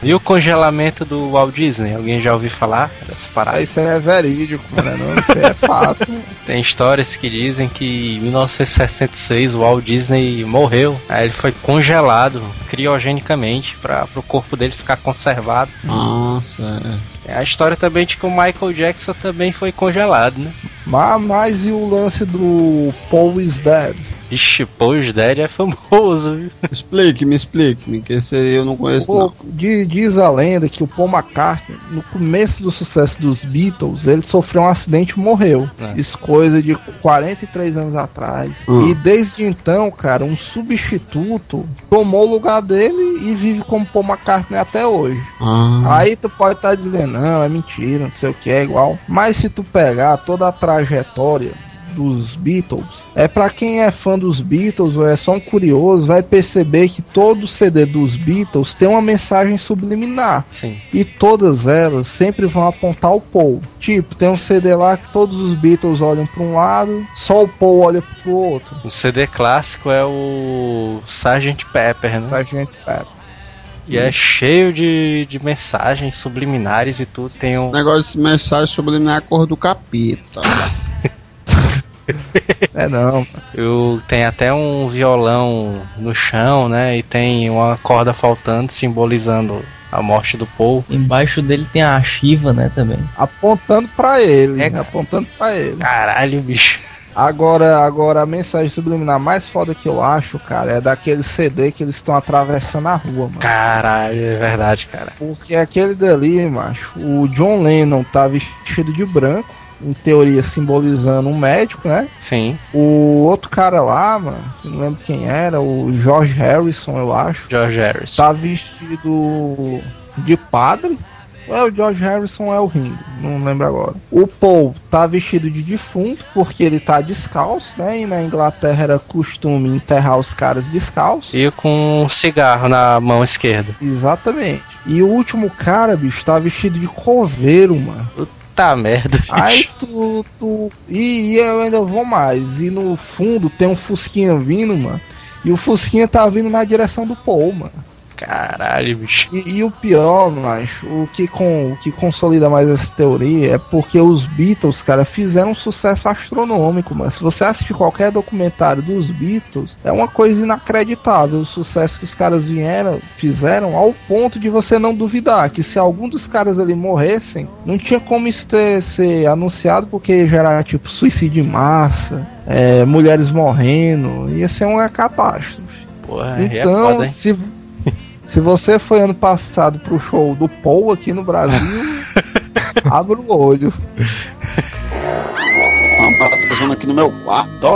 E o congelamento do Walt Disney? Alguém já ouviu falar dessa parada? Aí isso aí é verídico, né? Não, isso aí é fato. Tem histórias que dizem que em 1966 o Walt Disney morreu. Aí ele foi congelado criogenicamente para o corpo dele ficar conservado. Ah, certo. A história também de que o Michael Jackson também foi congelado, né? Mas, mas e o lance do Paul is Dead? Ixi, Paul Dead é famoso, viu? Explique-me, explique-me, que esse aí eu não conheço Pô, não. di- diz a lenda que o Paul McCartney, no começo do sucesso dos Beatles, ele sofreu um acidente e morreu. É. Isso coisa de 43 anos atrás. Hum. E desde então, cara, um substituto tomou o lugar dele e vive como Paul McCartney até hoje. Ah, Aí tu pode estar dizendo, não, é mentira, não sei o que, é igual. Mas se tu pegar toda a trajetória dos Beatles, é pra quem é fã dos Beatles ou é só um curioso, vai perceber que todo CD dos Beatles tem uma mensagem subliminar. Sim. E todas elas sempre vão apontar o Paul. Tipo, tem um CD lá que todos os Beatles olham pra um lado, só o Paul olha pro outro. O CD clássico é o Sgt. Pepper, né? Sargent Pepper. E é cheio de, de mensagens subliminares e tudo. Tem um. negócio de mensagem subliminar é a cor do capeta. É não, Eu, tem até um violão no chão, né? E tem uma corda faltando, simbolizando a morte do Paul. Embaixo dele tem a Shiva, né, também. apontando pra ele, É. apontando pra ele. Caralho, bicho. Agora, agora a mensagem subliminar mais foda que eu acho, cara, é daquele CD que eles estão atravessando a rua, mano. Caralho, é verdade, cara. Porque aquele dali, macho, o John Lennon tá vestido de branco, em teoria simbolizando um médico, né? Sim, O outro cara lá, mano, não lembro quem era, o George Harrison, eu acho, George Harris. tá vestido de padre. Ou é o George Harrison é o Ringo, não lembro agora. O Paul tá vestido de defunto porque ele tá descalço, né? E na Inglaterra era costume enterrar os caras descalços. E com um cigarro na mão esquerda. Exatamente. E o último cara, bicho, tá vestido de coveiro, mano. Tá merda, bicho. Aí tu. tu e, e eu ainda vou mais. E no fundo tem um Fusquinha vindo, mano. E o Fusquinha tá vindo na direção do Paul, mano. Caralho, bicho. E, e o pior, macho, o que, com, o que consolida mais essa teoria é porque os Beatles, cara, fizeram um sucesso astronômico, mano. Se você assistir qualquer documentário dos Beatles, é uma coisa inacreditável o sucesso que os caras vieram, fizeram, ao ponto de você não duvidar que se algum dos caras ali morressem, não tinha como isso ter, ser anunciado porque já era tipo suicídio em massa, é, mulheres morrendo, ia ser uma catástrofe. Porra, é Então, foda, hein? se, se você foi ano passado pro show do Paul aqui no Brasil, abra o olho. Uma baratazona aqui no meu quarto.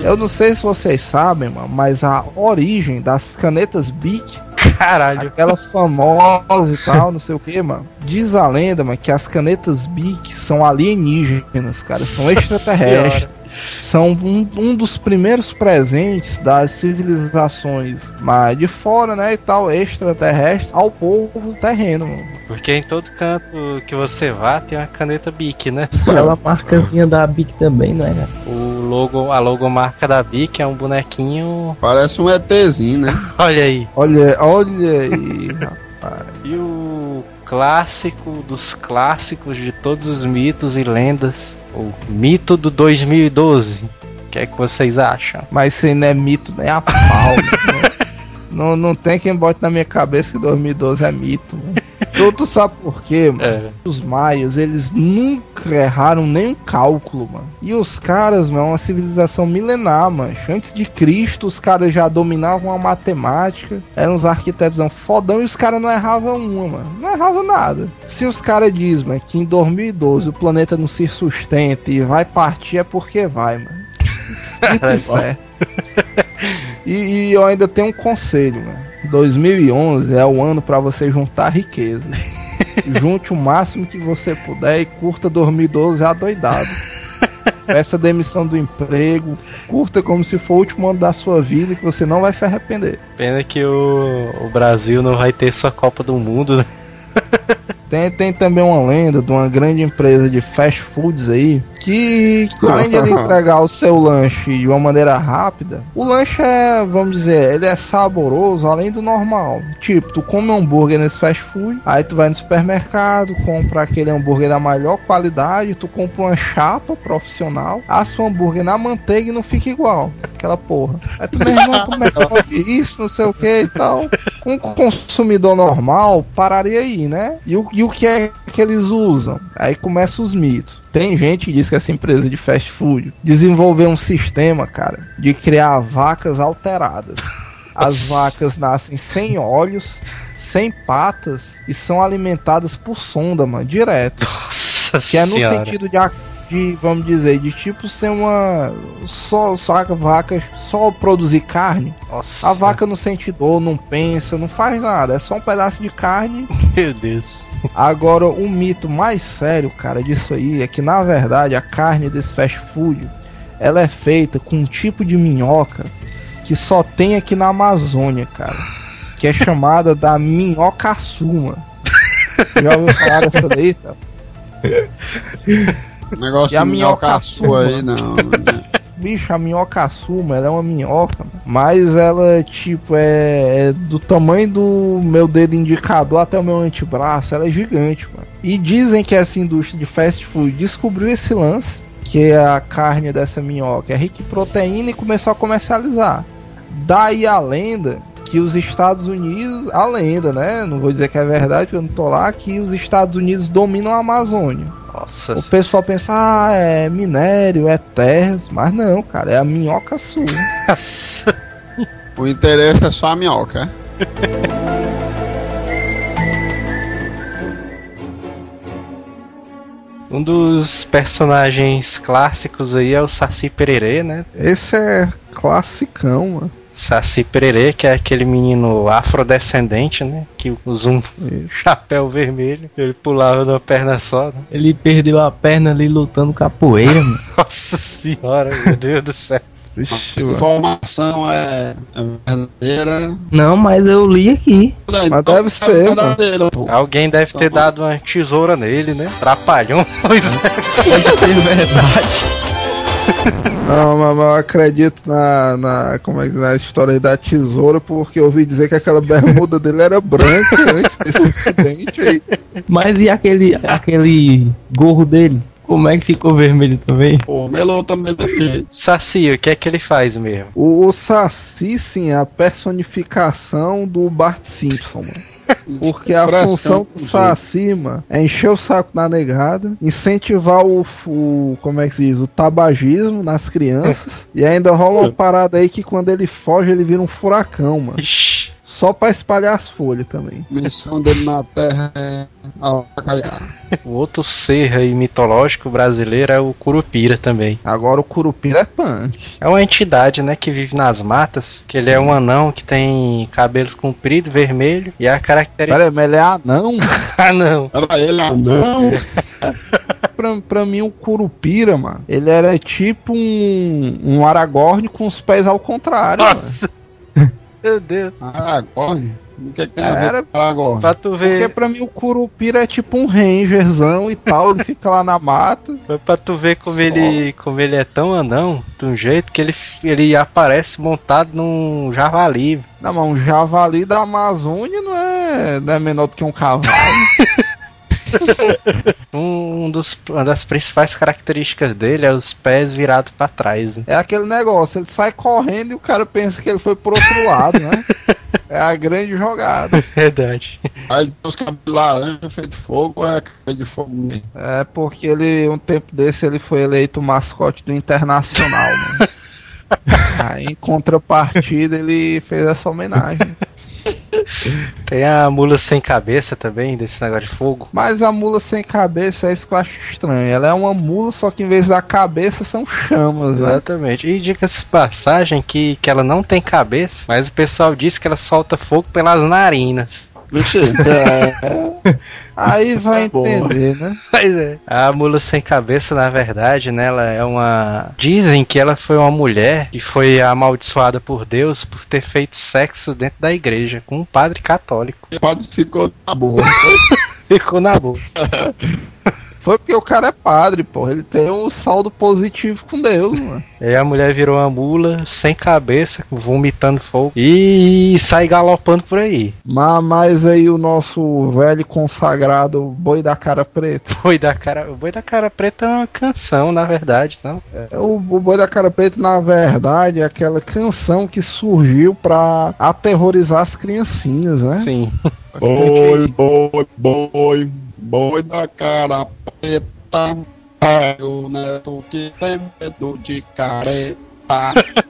Eu não sei se vocês sabem, mano, mas a origem das canetas Bic, Caralho. aquelas famosas e tal, não sei o que, mano. Diz a lenda, mano, que as canetas Bic são alienígenas, cara, são extraterrestres. São um, um dos primeiros presentes das civilizações mas de fora, né, e tal, extraterrestre, ao povo terreno. mano. Porque em todo canto que você vá tem uma caneta Bic, né? Aquela marcazinha da Bic também, não é? cara? O logo, a logomarca da Bic é um bonequinho. Parece um ETzinho, né? Olha aí. Olha, olha aí, rapaz. E o clássico dos clássicos de todos os mitos e lendas, o mito do 2012. O que é que vocês acham? Mas aí não é mito nem a pau. né? não, não tem quem bote na minha cabeça que 2012 é mito. mano. Tu, tu sabe por quê, mano? É. Os maias, eles nunca erraram nem um cálculo, mano. E os caras, mano, é uma civilização milenar, mano. Antes de Cristo, os caras já dominavam a matemática, eram uns arquitetos não, fodão e os caras não erravam uma, mano. Não erravam nada. Se os caras dizem, mano, que em 2012 o planeta não se sustenta e vai partir, é porque vai, mano. Escrito e certo. E, e eu ainda tenho um conselho, mano. 2011 é o ano pra você juntar riqueza. Junte o máximo que você puder e curta 2012 adoidado. Peça demissão do emprego, curta como se for o último ano da sua vida que você não vai se arrepender. Pena que o, o Brasil não vai ter sua Copa do Mundo, né? Tem, tem também uma lenda de uma grande empresa de fast foods aí que, além de ele entregar o seu lanche de uma maneira rápida, o lanche é, vamos dizer, ele é saboroso além do normal. Tipo, tu come um hambúrguer nesse fast food, aí tu vai no supermercado, compra aquele hambúrguer da melhor qualidade, tu compra uma chapa profissional, assa o hambúrguer na manteiga e não fica igual. Aquela porra. Aí tu, meu irmão, como é que pode isso, não sei o que e tal. Um consumidor normal pararia aí, né? E o, e o que é que eles usam? Aí começam os mitos. Tem gente que diz que essa empresa de fast food desenvolveu um sistema, cara, de criar vacas alteradas. As vacas nascem sem olhos, sem patas e são alimentadas por sonda, mano, direto. Nossa Que é no senhora. sentido de, de, vamos dizer, de tipo ser uma. Só, só a vaca só produzir carne. Nossa, A vaca não sente dor, não pensa, não faz nada. É só um pedaço de carne Meu Deus. Agora, o mito mais sério, cara, disso aí é que na verdade a carne desse fast food ela é feita com um tipo de minhoca que só tem aqui na Amazônia, cara, que é chamada da minhoca suma. Já ouviu falar dessa daí? Tá? Negócio E a de minhoca sua aí, não. Bicho, a minhoca suma, ela é uma minhoca, mano. mas ela, tipo, é, é do tamanho do meu dedo indicador até o meu antebraço, ela é gigante, mano. E dizem que essa indústria de fast food descobriu esse lance, que a carne dessa minhoca é rica em proteína e começou a comercializar. Daí a lenda que os Estados Unidos, a lenda, né? Não vou dizer que é verdade, porque eu não tô lá, que os Estados Unidos dominam a Amazônia. Nossa O pessoal pensa, ah, é minério, é terras, mas não, cara, é a minhoca sul. O interesse é só a minhoca, é? Um dos personagens clássicos aí é o Saci Pererê, né? Esse é classicão, mano. Saci Pererê, que é aquele menino afrodescendente, né? Que usa um Isso. chapéu vermelho. Ele pulava numa perna só. Né? Ele perdeu a perna ali lutando capoeira, mano. Nossa senhora, meu Deus do céu. Mano. informação é, é verdadeira. Não, mas eu li aqui. Mas deve ser, pô. Alguém deve ter dado uma tesoura nele, né? Trapalhão. Pois é. Pode ser verdade. Não, mas eu acredito na, na, como é que na história aí da tesoura, porque eu ouvi dizer que aquela bermuda dele era branca antes desse incidente aí. Mas e aquele, aquele gorro dele? Como é que ficou vermelho também? Pô, melou também desse. Saci, o que é que ele faz mesmo? O, o Saci, sim, é a personificação do Bart Simpson, mano. Porque a Expressão, função do gente. Saci, mano, é encher o saco na negada, incentivar o, o. Como é que se diz? O tabagismo nas crianças. e ainda rola uma parada aí que quando ele foge, ele vira um furacão, mano. Ixi, Só pra espalhar as folhas também. A missão dele na Terra é avacalhar. o outro ser aí mitológico brasileiro é o Curupira também. Agora o Curupira é punk. É uma entidade, né, que vive nas matas, que ele é um anão que tem cabelos compridos, vermelho, e a característica... Pera mas ele é anão? Ah, não! Era ele, ah, não. pra, pra mim o Curupira, mano, ele era tipo um, um Aragorn com os pés ao contrário, mano. Meu Deus. Aragorn? O que, que tem a ver Era- com Aragorn? Pra tu Porque ver, pra mim o Curupira é tipo um rangerzão e tal, ele fica lá na mata. pra tu ver como Só. ele, como ele é tão anão, de um jeito que ele, ele aparece montado num javali. Não, mas um javali da Amazônia não é, não é menor do que um cavalo. Um dos, uma das principais características dele é os pés virados pra trás. né? É aquele negócio, ele sai correndo e o cara pensa que ele foi pro outro lado, né? É a grande jogada. Verdade. Aí os cabelos laranja feito fogo, é de fogo mesmo. É porque ele, um tempo desse, ele foi eleito o mascote do Internacional, mano. Aí, em contrapartida, ele fez essa homenagem. Tem a mula sem cabeça também, desse negócio de fogo. Mas a mula sem cabeça é isso que eu acho estranho. Ela é uma mula, só que em vez da cabeça são chamas, né? Exatamente. E diga-se passagem que, que ela não tem cabeça, mas o pessoal diz que ela solta fogo pelas narinas. Vixe, é, Aí vai Boa. entender, né? Pois é. A mula sem cabeça, na verdade, né, ela é uma. Dizem que ela foi uma mulher que foi amaldiçoada por Deus por ter feito sexo dentro da igreja com um padre católico. o padre ficou na boa. Ficou na boca. Foi porque o cara é padre, pô. Ele tem um saldo positivo com Deus, mano. Aí a mulher virou uma mula sem cabeça, vomitando fogo e sai galopando por aí. Mas, mas aí o nosso velho consagrado boi da cara preta. Boi da cara, o boi da cara preta é uma canção, na verdade, não? É, O, o boi da cara preta, na verdade, é aquela canção que surgiu pra aterrorizar as criancinhas, né? Sim. Boi, boi, boi, boi da cara É o neto que tem medo de careta.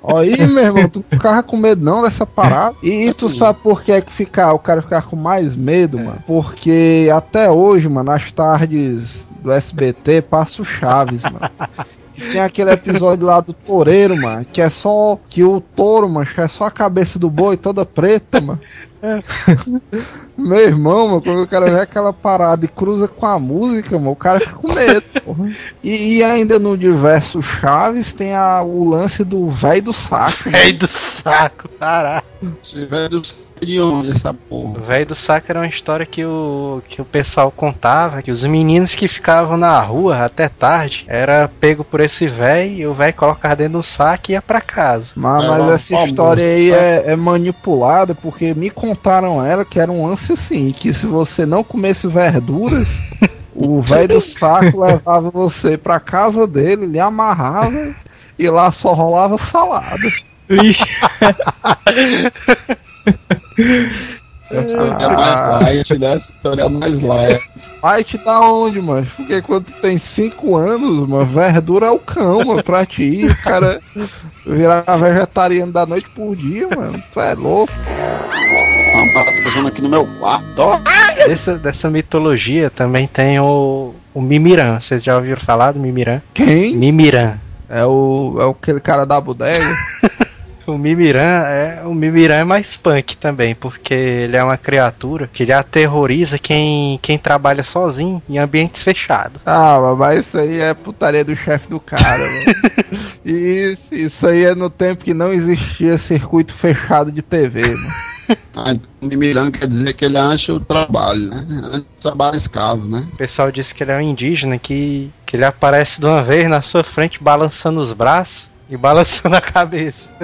Aí, meu irmão, tu ficava com medo não dessa parada. E tu sabe por que é que fica, o cara ficava com mais medo, mano? Porque até hoje, mano, nas tardes do SBT passa o Chaves, mano. E Tem aquele episódio lá do toureiro, mano, que é só que o touro, mano, é só a cabeça do boi toda preta, mano. Meu irmão, mano, quando o cara vê aquela parada e cruza com a música, mano, o cara fica com medo. E, e ainda no diverso Chaves tem a, o lance do velho do saco. Velho do saco, caraca. Se velho de onde essa porra? O velho do saco era uma história que o, que o pessoal contava, que os meninos que ficavam na rua até tarde era pego por esse velho e o velho colocava dentro do saco e ia pra casa. Mas, É, mas essa história aí é, é manipulada porque me contaram ela que era um lance assim, que se você não comesse verduras, o velho do saco levava você pra casa dele, lhe amarrava e lá só rolava salada. Vixe. É mais light, né? Essa história é mais light. Vai te dar onde, mano? Porque quando tu tem 5 anos, mano, verdura é o cão, mano, pra ti. O cara virar vegetariano da noite por dia, mano. Tu é louco. Uma passando aqui no meu quarto, ó. Dessa, dessa mitologia também tem o, o Mimiran. Vocês já ouviram falar do Mimiran? Quem? Mimiran. É o, é o aquele cara da bodega. O Mimiran é o Mimiran é mais punk também, porque ele é uma criatura que ele aterroriza quem, quem trabalha sozinho em ambientes fechados. Ah, mas isso aí é putaria do chefe do cara, mano. Isso, isso aí é no tempo que não existia circuito fechado de TV, mano. Ah, então, Mimiran quer dizer que ele acha o trabalho, né? Do trabalho escravo, né? O pessoal diz que ele é um indígena que, que ele aparece de uma vez na sua frente balançando os braços e balançando a cabeça.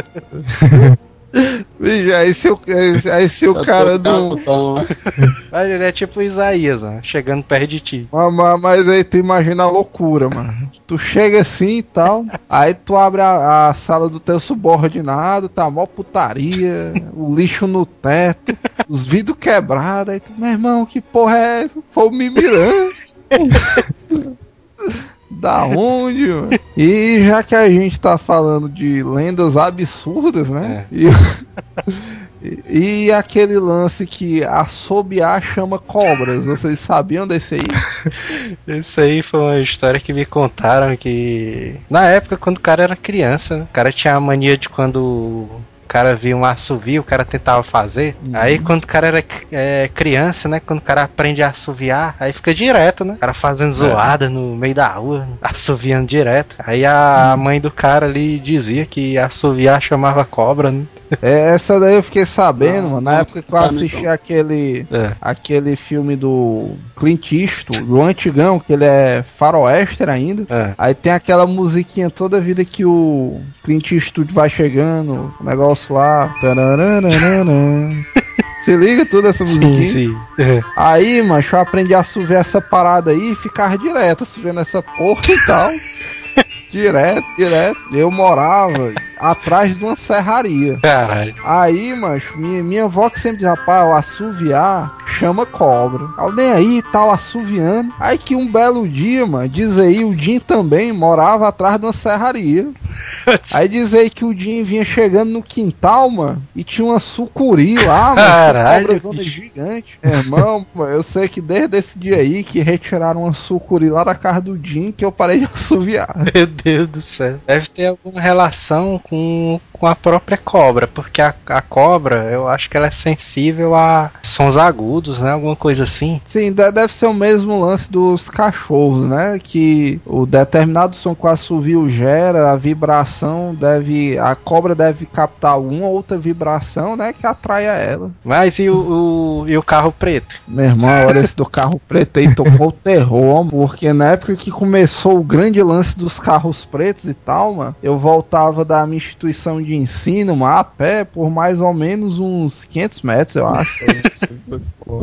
Vixe, aí se o, aí se o tô cara não. né? Mas ele é tipo o Isaías, ó, chegando perto de ti. Mas, mas- mas aí tu imagina a loucura, mano. Tu chega assim e tal, aí tu abre a, a sala do teu subordinado, tá mó putaria, o lixo no teto, os vidros quebrados, aí tu, meu irmão, que porra é essa? Foi o Mimiran. Da onde, mano? E já que a gente tá falando de lendas absurdas, né? E, e, e aquele lance que assobiar chama cobras, vocês sabiam desse aí? Isso aí foi uma história que me contaram que. Na época, quando o cara era criança, né, o cara tinha a mania de quando cara via um assovio, o cara tentava fazer. Uhum. Aí quando o cara era é, criança, né? Quando o cara aprende a assoviar, aí fica direto, né? O cara fazendo zoada no meio da rua, assoviando direto. Aí a mãe do cara ali dizia que assoviar chamava cobra, né? É, essa daí eu fiquei sabendo, Ah, mano, na época que eu tá, assisti então. aquele É. aquele filme do Clint Eastwood, do antigão, que ele é faroester ainda. É. Aí tem aquela musiquinha toda vida que o Clint Eastwood vai chegando, o negócio lá. Se liga tudo essa musiquinha. Sim, sim. É. Aí, macho, eu aprendi a assoviar essa parada aí e ficar direto assoviando essa porra e tal. direto, direto. Eu morava atrás de uma serraria. Caralho. Aí, macho, minha, minha avó que sempre diz, rapaz, o assoviar chama cobra. Alguém aí tal assoviando. Aí que um belo dia, mano, diz aí, o Jim também morava atrás de uma serraria. Aí diz aí que o Jim vinha chegando no quintal, mano, e tinha uma sucuri lá, mano. Caralho, gigante. Meu irmão, mano, eu sei que desde esse dia aí que retiraram uma sucuri lá da casa do Jim que eu parei de assoviar. Meu Deus do céu. Deve ter alguma relação com, com a própria cobra, porque a, a cobra, eu acho que ela é sensível a sons agudos, né? Alguma coisa assim. Sim, de- deve ser o mesmo lance dos cachorros, né? Que o determinado som que o assovio gera, a vibração deve. A cobra deve captar uma outra vibração, né? Que atraia ela. Mas e o, o- e o carro preto? Meu irmão, olha esse do carro preto aí tocou o terror, porque na época que começou o grande lance dos carros pretos e tal, mano, eu voltava da minha instituição de ensino, mano, a pé por mais ou menos uns 500 metros, eu acho.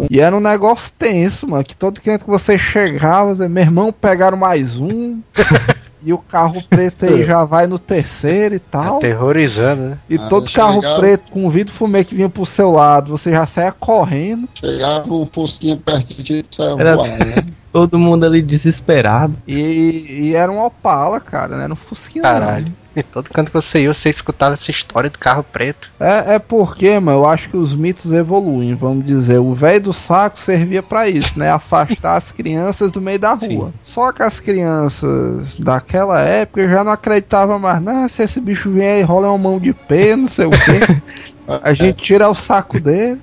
E era um negócio tenso, mano. Que todo canto que você chegava, você, meu irmão, pegaram mais um. e o carro preto aí já vai no terceiro e tal. Aterrorizando, né? E Ah, todo carro chegava- preto com vidro fumê que vinha pro seu lado, você já saia correndo. Chegava um fusquinha perto de ti e saia Era- voando, né? Todo mundo ali desesperado. E, e era um Opala, cara, né? Não Fusquinha. não. Caralho. E todo canto que você ia, você escutava essa história do carro preto. É, é porque, mano, eu acho que os mitos evoluem, vamos dizer. O velho do saco servia pra isso, né? Afastar as crianças do meio da rua. Sim. Só que as crianças daquela época já não acreditavam mais, não, se esse bicho vier e rola uma mão de pé, não sei o quê. A gente tira o saco dele.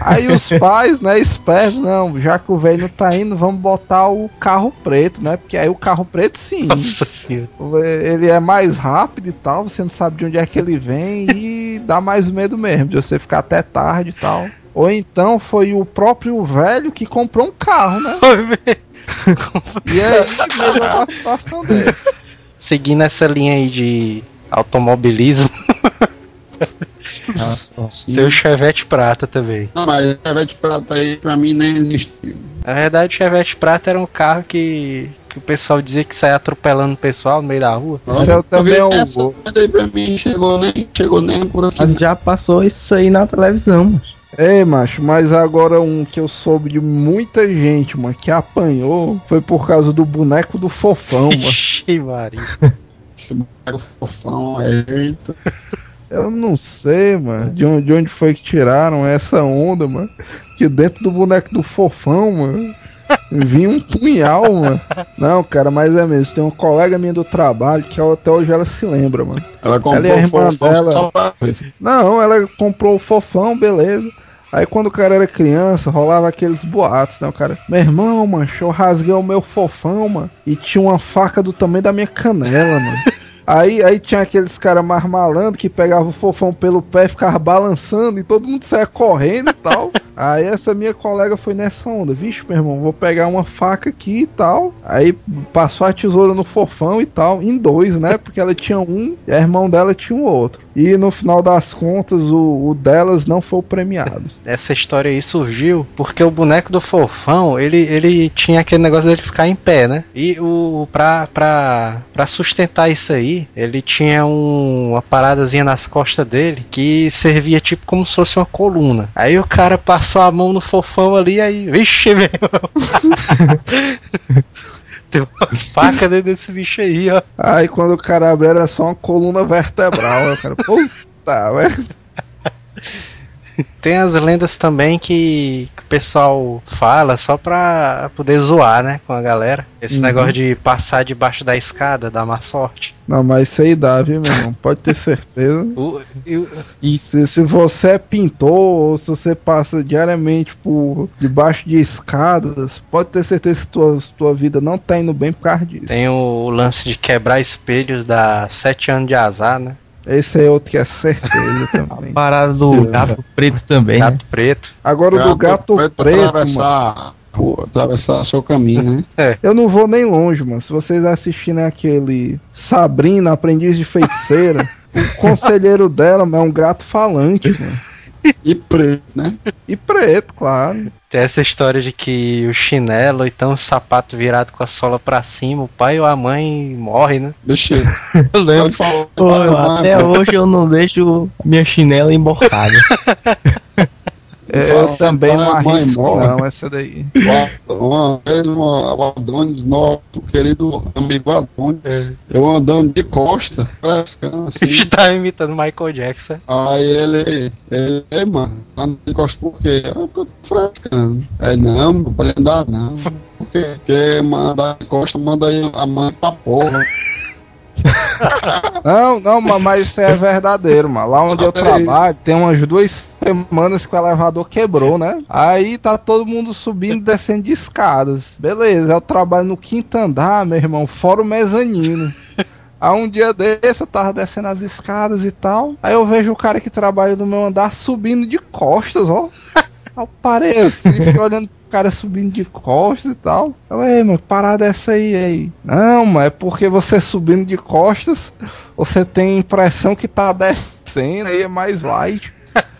Aí os pais, né, espertos, não, já que o velho não tá indo, vamos botar o carro preto, né? Porque aí o carro preto sim. Nossa senhora. Ele é mais rápido e tal, você não sabe de onde é que ele vem e dá mais medo mesmo, de você ficar até tarde e tal. Ou então foi o próprio velho que comprou um carro, né? E aí melhorou a situação dele. Seguindo essa linha aí de automobilismo. Tem o Chevette Prata também. Não, mas o Chevette Prata aí pra mim nem existiu. Na verdade, o Chevette Prata era um carro que, que o pessoal dizia que saía atropelando o pessoal no meio da rua. Isso é também é um Essa gol. aí pra mim chegou nem, chegou nem por aqui. Mas já passou isso aí na televisão, mano. Ei, macho, mas agora um que eu soube de muita gente, mano, que apanhou foi por causa do boneco do fofão, mano. Ixi, Maria. O fofão, eita. Eu não sei, mano, de onde, de onde foi que tiraram essa onda, mano. Que dentro do boneco do fofão, mano, vinha um punhal, mano. Não, cara, mas é mesmo. Tem uma colega minha do trabalho que até hoje ela se lembra, mano. Ela comprou Ela é a irmã o fofão dela. Não, ela comprou o fofão, beleza. Aí quando o cara era criança, rolava aqueles boatos, né? O cara, meu irmão, mano, eu rasguei o meu fofão, mano. E tinha uma faca do tamanho da minha canela, mano. Aí, aí tinha aqueles caras mais malandros que pegavam o fofão pelo pé e ficava balançando e todo mundo saia correndo e tal. Aí essa minha colega foi nessa onda, vixe, meu irmão, vou pegar uma faca aqui e tal. Aí passou a tesoura no fofão e tal, em dois, né? Porque ela tinha um e a irmão dela tinha o outro. E no final das contas, o, o delas não foi o premiado. Essa história aí surgiu porque o boneco do fofão, ele, ele tinha aquele negócio dele ficar em pé, né? E o pra, pra, pra sustentar isso aí, ele tinha um- uma paradazinha nas costas dele que servia tipo como se fosse uma coluna. Aí o cara passou a mão no fofão ali, aí, vixe, meu. Tem uma faca dentro desse bicho aí, ó. Aí quando o cara abriu era só uma coluna vertebral. Aí o cara, puta, velho. Tem as lendas também que, que o pessoal fala só pra poder zoar, né, com a galera. Esse Uhum. negócio de passar debaixo da escada, dá má sorte. Não, mas isso aí dá, viu, meu irmão? Pode ter certeza. O- e o- Se, se você é pintor ou se você passa diariamente por debaixo de escadas, pode ter certeza que tua, tua vida não tá indo bem por causa disso. tem o, lance de quebrar espelhos, dá sete anos de azar, né? Esse é outro que é certeza também. Parada do Sim. gato preto também, né? Gato preto. Agora o do gato preto, mano. atravessar a rua, atravessar seu caminho, né? Eu não vou nem longe, mano. Se vocês assistirem aquele Sabrina, Aprendiz de Feiticeira, o conselheiro dela mano, é um gato falante, mano. E preto, né? E preto, claro. Tem essa história de que o chinelo, então o sapato virado com a sola pra cima, o pai ou a mãe morre, né? Bicho, Eu lembro. Pô, até hoje eu não deixo minha chinela emborcada. É, eu também não arrisco, morre. não, essa daí. Uma vez uma- o Adonis, nosso querido amigo Adonis, É. eu andando de costa, frescando assim. Está imitando Michael Jackson. Aí ele, ele, ei, mano, anda de costa por quê? Ah, porque eu tô frescando. Aí, não, não pode andar não. Por quê? Porque mandar de costa manda aí a mãe pra porra. Não, não, ma- mas isso é verdadeiro, mano. Lá onde eu trabalho, tem umas duas semanas que o elevador quebrou, né? Aí tá todo mundo subindo e descendo de escadas. Beleza, eu trabalho no quinto andar, meu irmão, fora o mezanino. Aí um dia desse eu tava descendo as escadas e tal. Aí eu vejo o cara que trabalha no meu andar subindo de costas, ó. Eu parei assim, fiquei olhando pro cara subindo de costas e tal. Eu, ei, mano, parada é essa aí, aí? Não, mano, é porque você subindo de costas, você tem a impressão que tá descendo, aí é mais light.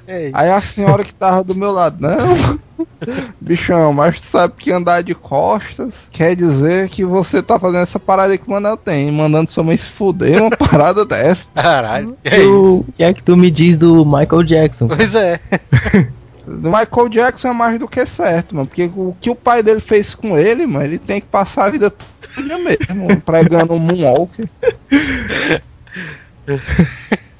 Ei, Aí a senhora que tava do meu lado, não, bichão, mas tu sabe que andar de costas quer dizer que você tá fazendo essa parada aí que o Manel tem, mandando sua mãe se fuder uma parada dessa. Caralho. É E isso. o que é que tu me diz do Michael Jackson? Pois é. Do Michael Jackson é mais do que certo, mano, porque o que o pai dele fez com ele, mano, ele tem que passar a vida toda mesmo, pregando um moonwalker.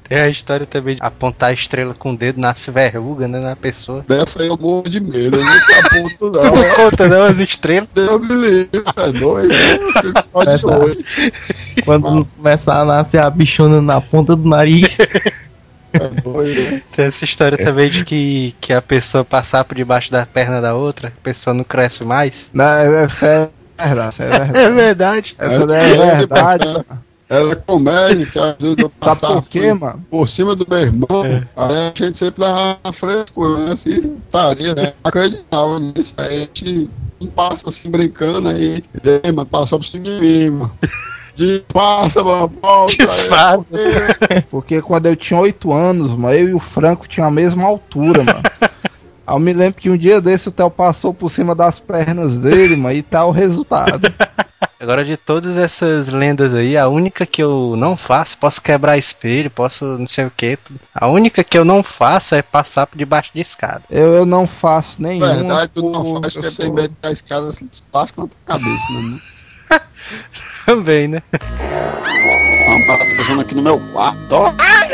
Tem a história também de apontar a estrela com o dedo, nasce verruga, né, na pessoa. Dessa aí eu morro de medo, eu nunca aponto Tu não não. conta não as estrelas? Deus me livre, é doido. Só de olho. Quando começar a nascer a bichona na ponta do nariz. É doido. Tem essa história também de que, que a pessoa passar por debaixo da perna da outra, a pessoa não cresce mais. Não, essa é verdade, essa é É verdade. verdade. Essa daí é verdade. Ela é comédia, que às vezes eu Sabe passava por quê, mano? por cima do meu irmão, É. aí a gente sempre dava frescura, né? Assim, estaria, né? Acreditava nisso, aí a gente passa assim brincando aí, ei, mano, passou por cima de mim, mano. Disfarça, mano, volta. aí, Disfarça. porque- Porque quando eu tinha 8 anos, mano, eu e o Franco tinha a mesma altura, mano. Aí eu me lembro que um dia desse o Theo passou por cima das pernas dele, mano, e tá o resultado. Agora, de todas essas lendas aí, a única que eu não faço, posso quebrar espelho, posso não sei o que, a única que eu não faço é passar por debaixo de escada. Eu, eu não faço nenhuma. Verdade, tu não faz eu porque sou- tem medo da escada se lasca na tua cabeça, né? Também, né? Uma parada passando aqui no meu quarto, ó.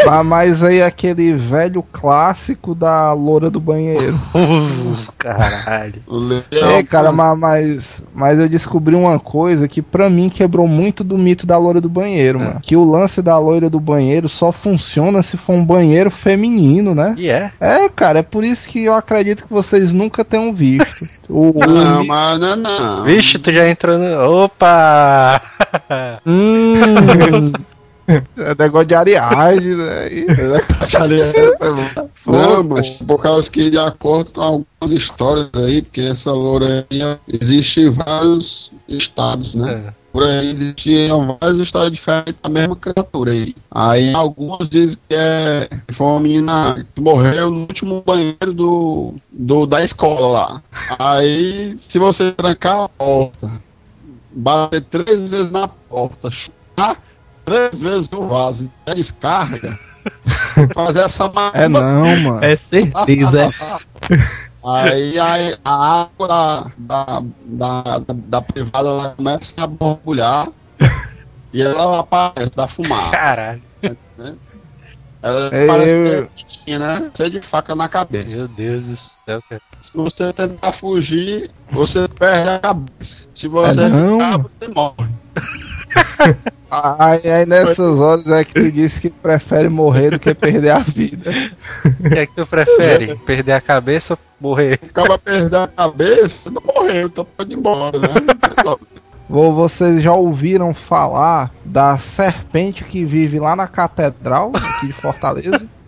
Ah, mas aí aquele velho clássico da loura do banheiro. Caralho. É, cara, ma- mas, mas eu descobri uma coisa que pra mim quebrou muito do mito da loira do banheiro, É. mano. Que o lance da loira do banheiro só funciona se for um banheiro feminino, né? E é. É, cara, é por isso que eu acredito que vocês nunca tenham visto. O, o Não, mas não, não. Vixe, tu já entrou no. Opa! Hum, é negócio de areagem, né? E- Não, mas por causa que de acordo com algumas histórias aí, porque essa loura aí existe em vários estados, né? É. Por aí existiam várias histórias diferentes da mesma criatura aí. Aí alguns dizem que é foi uma menina que morreu no último banheiro do, do da escola lá. Aí se você trancar a porta, bater três vezes na porta, chutar três vezes no vaso e a descarga, fazer essa É não, mano. É certeza, é. Aí, aí a água da, da, da, da, da privada ela começa a borbulhar e ela aparece da fumaça. Caralho. né? Ela É, parece eu- que tinha, né? Cheia de faca na cabeça. Meu Deus do céu, cara. Se você tentar fugir, você perde a cabeça. Se você É, não. ficar, você morre. Aí, aí nessas horas é que tu disse que prefere morrer do que perder a vida. O que é que tu prefere? Perder a cabeça ou morrer? Acaba perdendo a cabeça, não morreu, então pode ir embora, né? Vo- Vocês já ouviram falar da serpente que vive lá na catedral aqui de Fortaleza?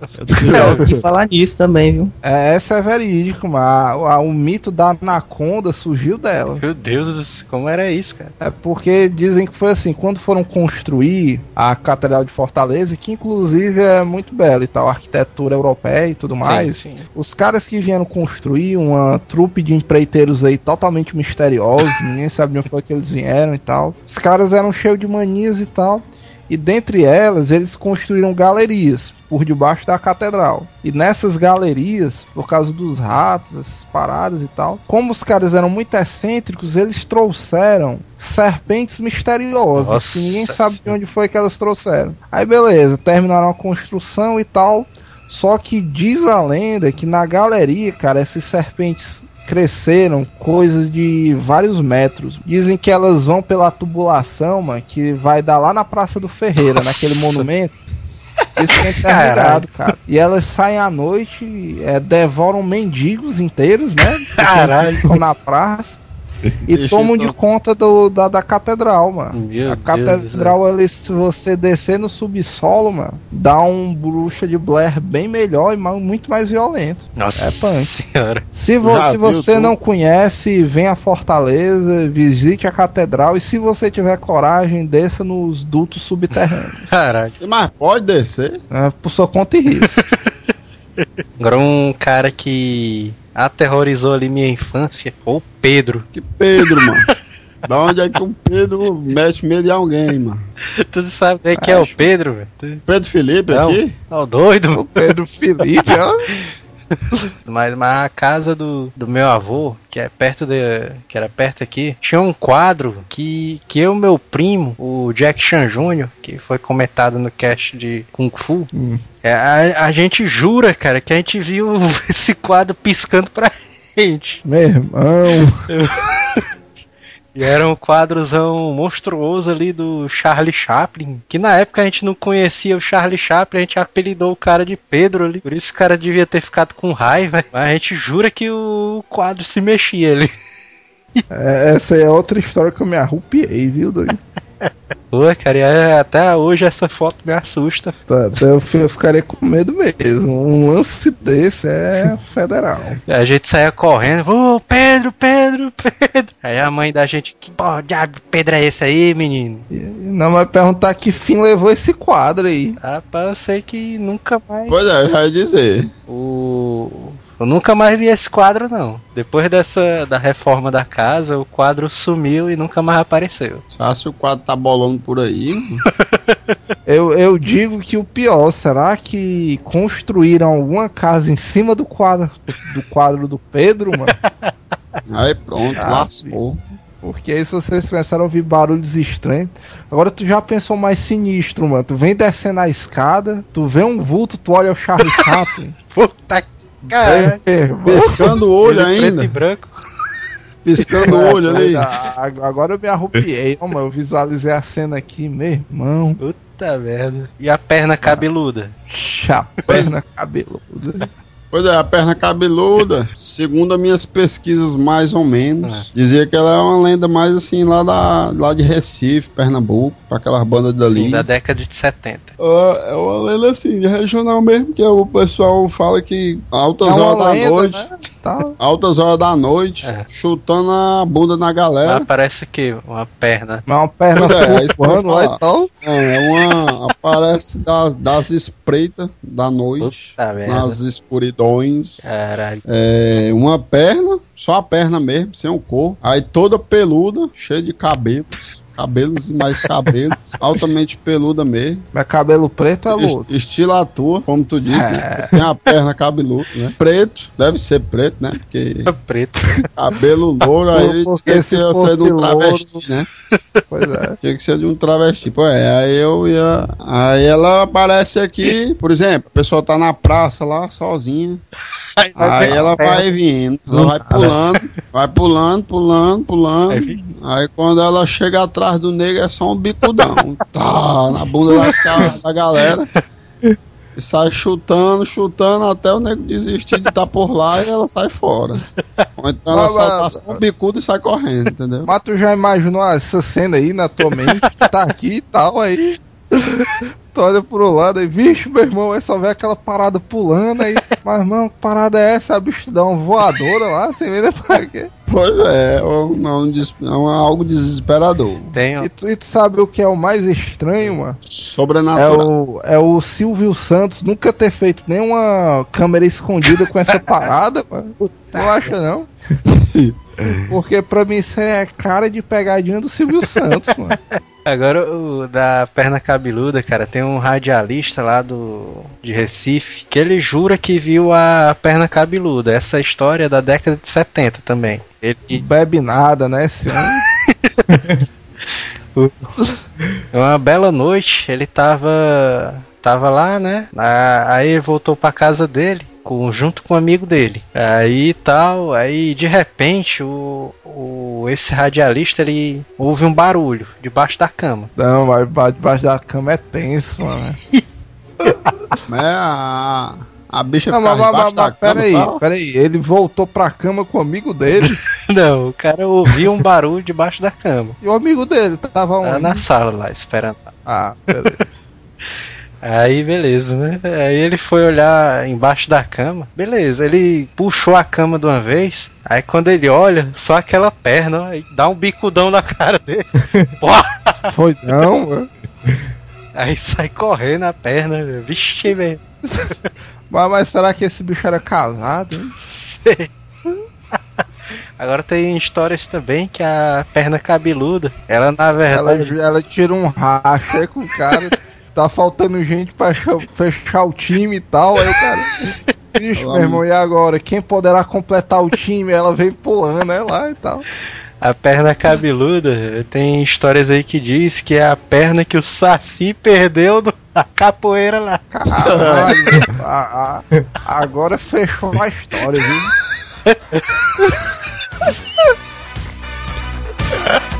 Eu ouvi falar nisso também, viu? É, essa é verídico, mas a- a- o mito da anaconda surgiu dela. Meu Deus do céu, como era isso, cara? É porque dizem que foi assim, quando foram construir a Catedral de Fortaleza, que inclusive é muito bela e tal, arquitetura europeia e tudo mais. Sim, sim. Os caras que vieram construir uma trupe de empreiteiros aí totalmente misteriosos, ninguém sabe de onde foi que eles vieram e tal. Os caras eram cheios de manias e tal. E dentre elas, eles construíram galerias por debaixo da catedral. E nessas galerias, por causa dos ratos, essas paradas e tal, como os caras eram muito excêntricos, eles trouxeram serpentes misteriosas, Nossa que ninguém sabe de onde foi que elas trouxeram. Aí beleza, terminaram a construção e tal. Só que diz a lenda que na galeria, cara, essas serpentes cresceram coisas de vários metros. Dizem que elas vão pela tubulação, mano, que vai dar lá na Praça do Ferreira, Nossa. naquele monumento. Isso que é interligado, cara. E elas saem à noite, é, devoram mendigos inteiros, né? Caralho. Ficam na praça. E Deixa tomam de conta do, da, da catedral, mano. Meu A catedral, ali, se você descer no subsolo, mano, dá um bruxa de Blair bem melhor e muito mais violento. Nossa É punk. senhora. Se, vo- Já se você tudo? não conhece, venha a Fortaleza, visite a catedral e se você tiver coragem, desça nos dutos subterrâneos. Caralho. Mas pode descer? né, por sua conta e risco. Agora um cara que aterrorizou ali minha infância, o Pedro. Que Pedro, mano. Da onde é que um Pedro mete medo de alguém, mano? Tu sabe quem que é o. Pedro, velho? Pedro Felipe Não. aqui? Tá doido? o Pedro Felipe, ó. Mas, mas a casa do, do meu avô, que é perto de, que era perto aqui, tinha um quadro que, que eu e meu primo, o Jack Chan Jr., que foi comentado no cast de Kung Fu, Hum. é, a, a gente jura, cara, que a gente viu esse quadro piscando pra gente. Meu irmão. E era um quadrozão monstruoso ali do Charlie Chaplin. Que na época a gente não conhecia o Charlie Chaplin, a gente apelidou o cara de Pedro ali. Por isso o cara devia ter ficado com raiva. Mas a gente jura que o quadro se mexia ali. É, essa é outra história que eu me arrupiei, viu, doido? Pô, cara, é- até hoje essa foto me assusta. Tá, tá, Eu, eu ficaria com medo mesmo. Um lance desse é federal. A gente saía correndo, ô Pedro, Pedro, Pedro. Aí a mãe da gente, que porra, diabo de Pedro é esse aí, menino? Não, mas perguntar que fim levou esse quadro aí. Rapaz, eu sei que nunca mais. Pois é, já ia dizer. O... Eu nunca mais vi esse quadro, não. Depois dessa da reforma da casa, o quadro sumiu e nunca mais apareceu. Só se o quadro tá bolando por aí. Eu, eu digo que o pior, será que construíram alguma casa em cima do quadro do quadro do Pedro, mano? Aí pronto, Ah, lascou. Porque aí se vocês começaram a ouvir barulhos estranhos. Agora tu já pensou mais sinistro, mano. Tu vem descendo a escada, tu vê um vulto, tu olha o Charlie Chaplin. Puta cara! É. Piscando o olho Ele preto e ainda. branco. Piscando o olho ali. Ah, Agora eu me arrupiei, mano. Eu visualizei a cena aqui, meu irmão. Puta merda. E a perna cabeluda? Chapéu cabeluda. Pois é, a perna cabeluda, segundo as minhas pesquisas mais ou menos, É. dizia que ela é uma lenda mais assim lá, da, lá de Recife, Pernambuco, pra aquelas bandas dali. Sim, da década de 70. Ah, é uma lenda assim, de regional mesmo, que o pessoal fala que altas É uma horas da lenda, noite, né? Tá. altas horas da noite, É. chutando a bunda na galera. parece o quê? Uma perna. Mas uma perna é, é que lá e tal. É uma. aparece das, das espreitas da noite, Puta nas escuridões. Caralho. É, uma perna, só a perna mesmo, sem o corpo. Aí toda peluda, cheia de cabelo. Cabelos e mais cabelos, altamente peluda mesmo. Mas cabelo preto é louro. Es- Estilo a tua, como tu disse, né? Tem a perna cabeluda, né? Preto, deve ser preto, né? Porque Preto. cabelo louro aí tinha que se ser, ser de um travesti, louro- né? Pois é. Tinha que ser de um travesti. Pô, é, aí eu ia. Aí ela aparece aqui, por exemplo, a pessoa tá na praça lá, sozinha. Aí ela vai vindo, ela vai pulando, vai pulando, pulando, pulando. Aí quando ela chega atrás do negro é só um bicudão. Tá, na bunda da, da galera. E sai chutando, chutando até o nego desistir de estar por lá e ela sai fora. Ou então ela Mas, só tá mas- só um bicudo e sai correndo, entendeu? Mas tu já imaginou essa cena aí na tua mente? Tá aqui e tal, aí. Tu olha pro lado aí, vixe, meu irmão, aí só vê aquela parada pulando aí. Mas, irmão, que parada é essa? A bicho dá uma voadora lá, você vê pra quê? Pois é, é, um, é um é um- algo desesperador. Tem, E tu, e tu sabe o que é o mais estranho, mano? É Sobrenatural. o, é o Silvio Santos nunca ter feito nenhuma câmera escondida com essa parada, mano. Não acha, não? Porque pra mim isso é cara de pegadinha do Silvio Santos, mano. Agora o da perna cabeluda, cara, tem um radialista lá do de Recife que ele jura que viu a perna cabeluda. Essa história é da década de 70 também. Ele Bebe nada, né, esse homem? uma bela noite, ele tava tava lá, né? Aí voltou pra casa dele. Com, junto com um amigo dele. Aí tal, aí de repente o, o esse radialista ele ouve um barulho debaixo da cama. Não, mas ba- debaixo da cama é tenso, mano. É a, a bicha Não, mas, mas, mas, da mas cama, peraí. Ele voltou pra cama com o amigo dele. Não, o cara ouviu um barulho debaixo da cama. e o amigo dele tava Tá onde? na sala lá, esperando. Ah, beleza. Aí, beleza, né? Aí ele foi olhar embaixo da cama. Beleza, ele puxou a cama de uma vez. Aí quando ele olha, só aquela perna, ó, aí dá um bicudão na cara dele. Foi não, mano. Aí sai correndo a perna. Vixe, velho. Mas, mas será que esse bicho era casado, hein? Sei. Agora tem histórias também que a perna cabeluda, ela na Ela, verdade. ela tira um racha aí com o cara. Tá faltando gente pra cha- fechar o time e tal. Aí o cara. Bicho, meu irmão, e agora? Quem poderá completar o time? Ela vem pulando, né? Lá e tal. A perna cabeluda, tem histórias aí que diz que é a perna que o Saci perdeu do, a capoeira lá. Caralho, a- a- agora fechou a história, viu?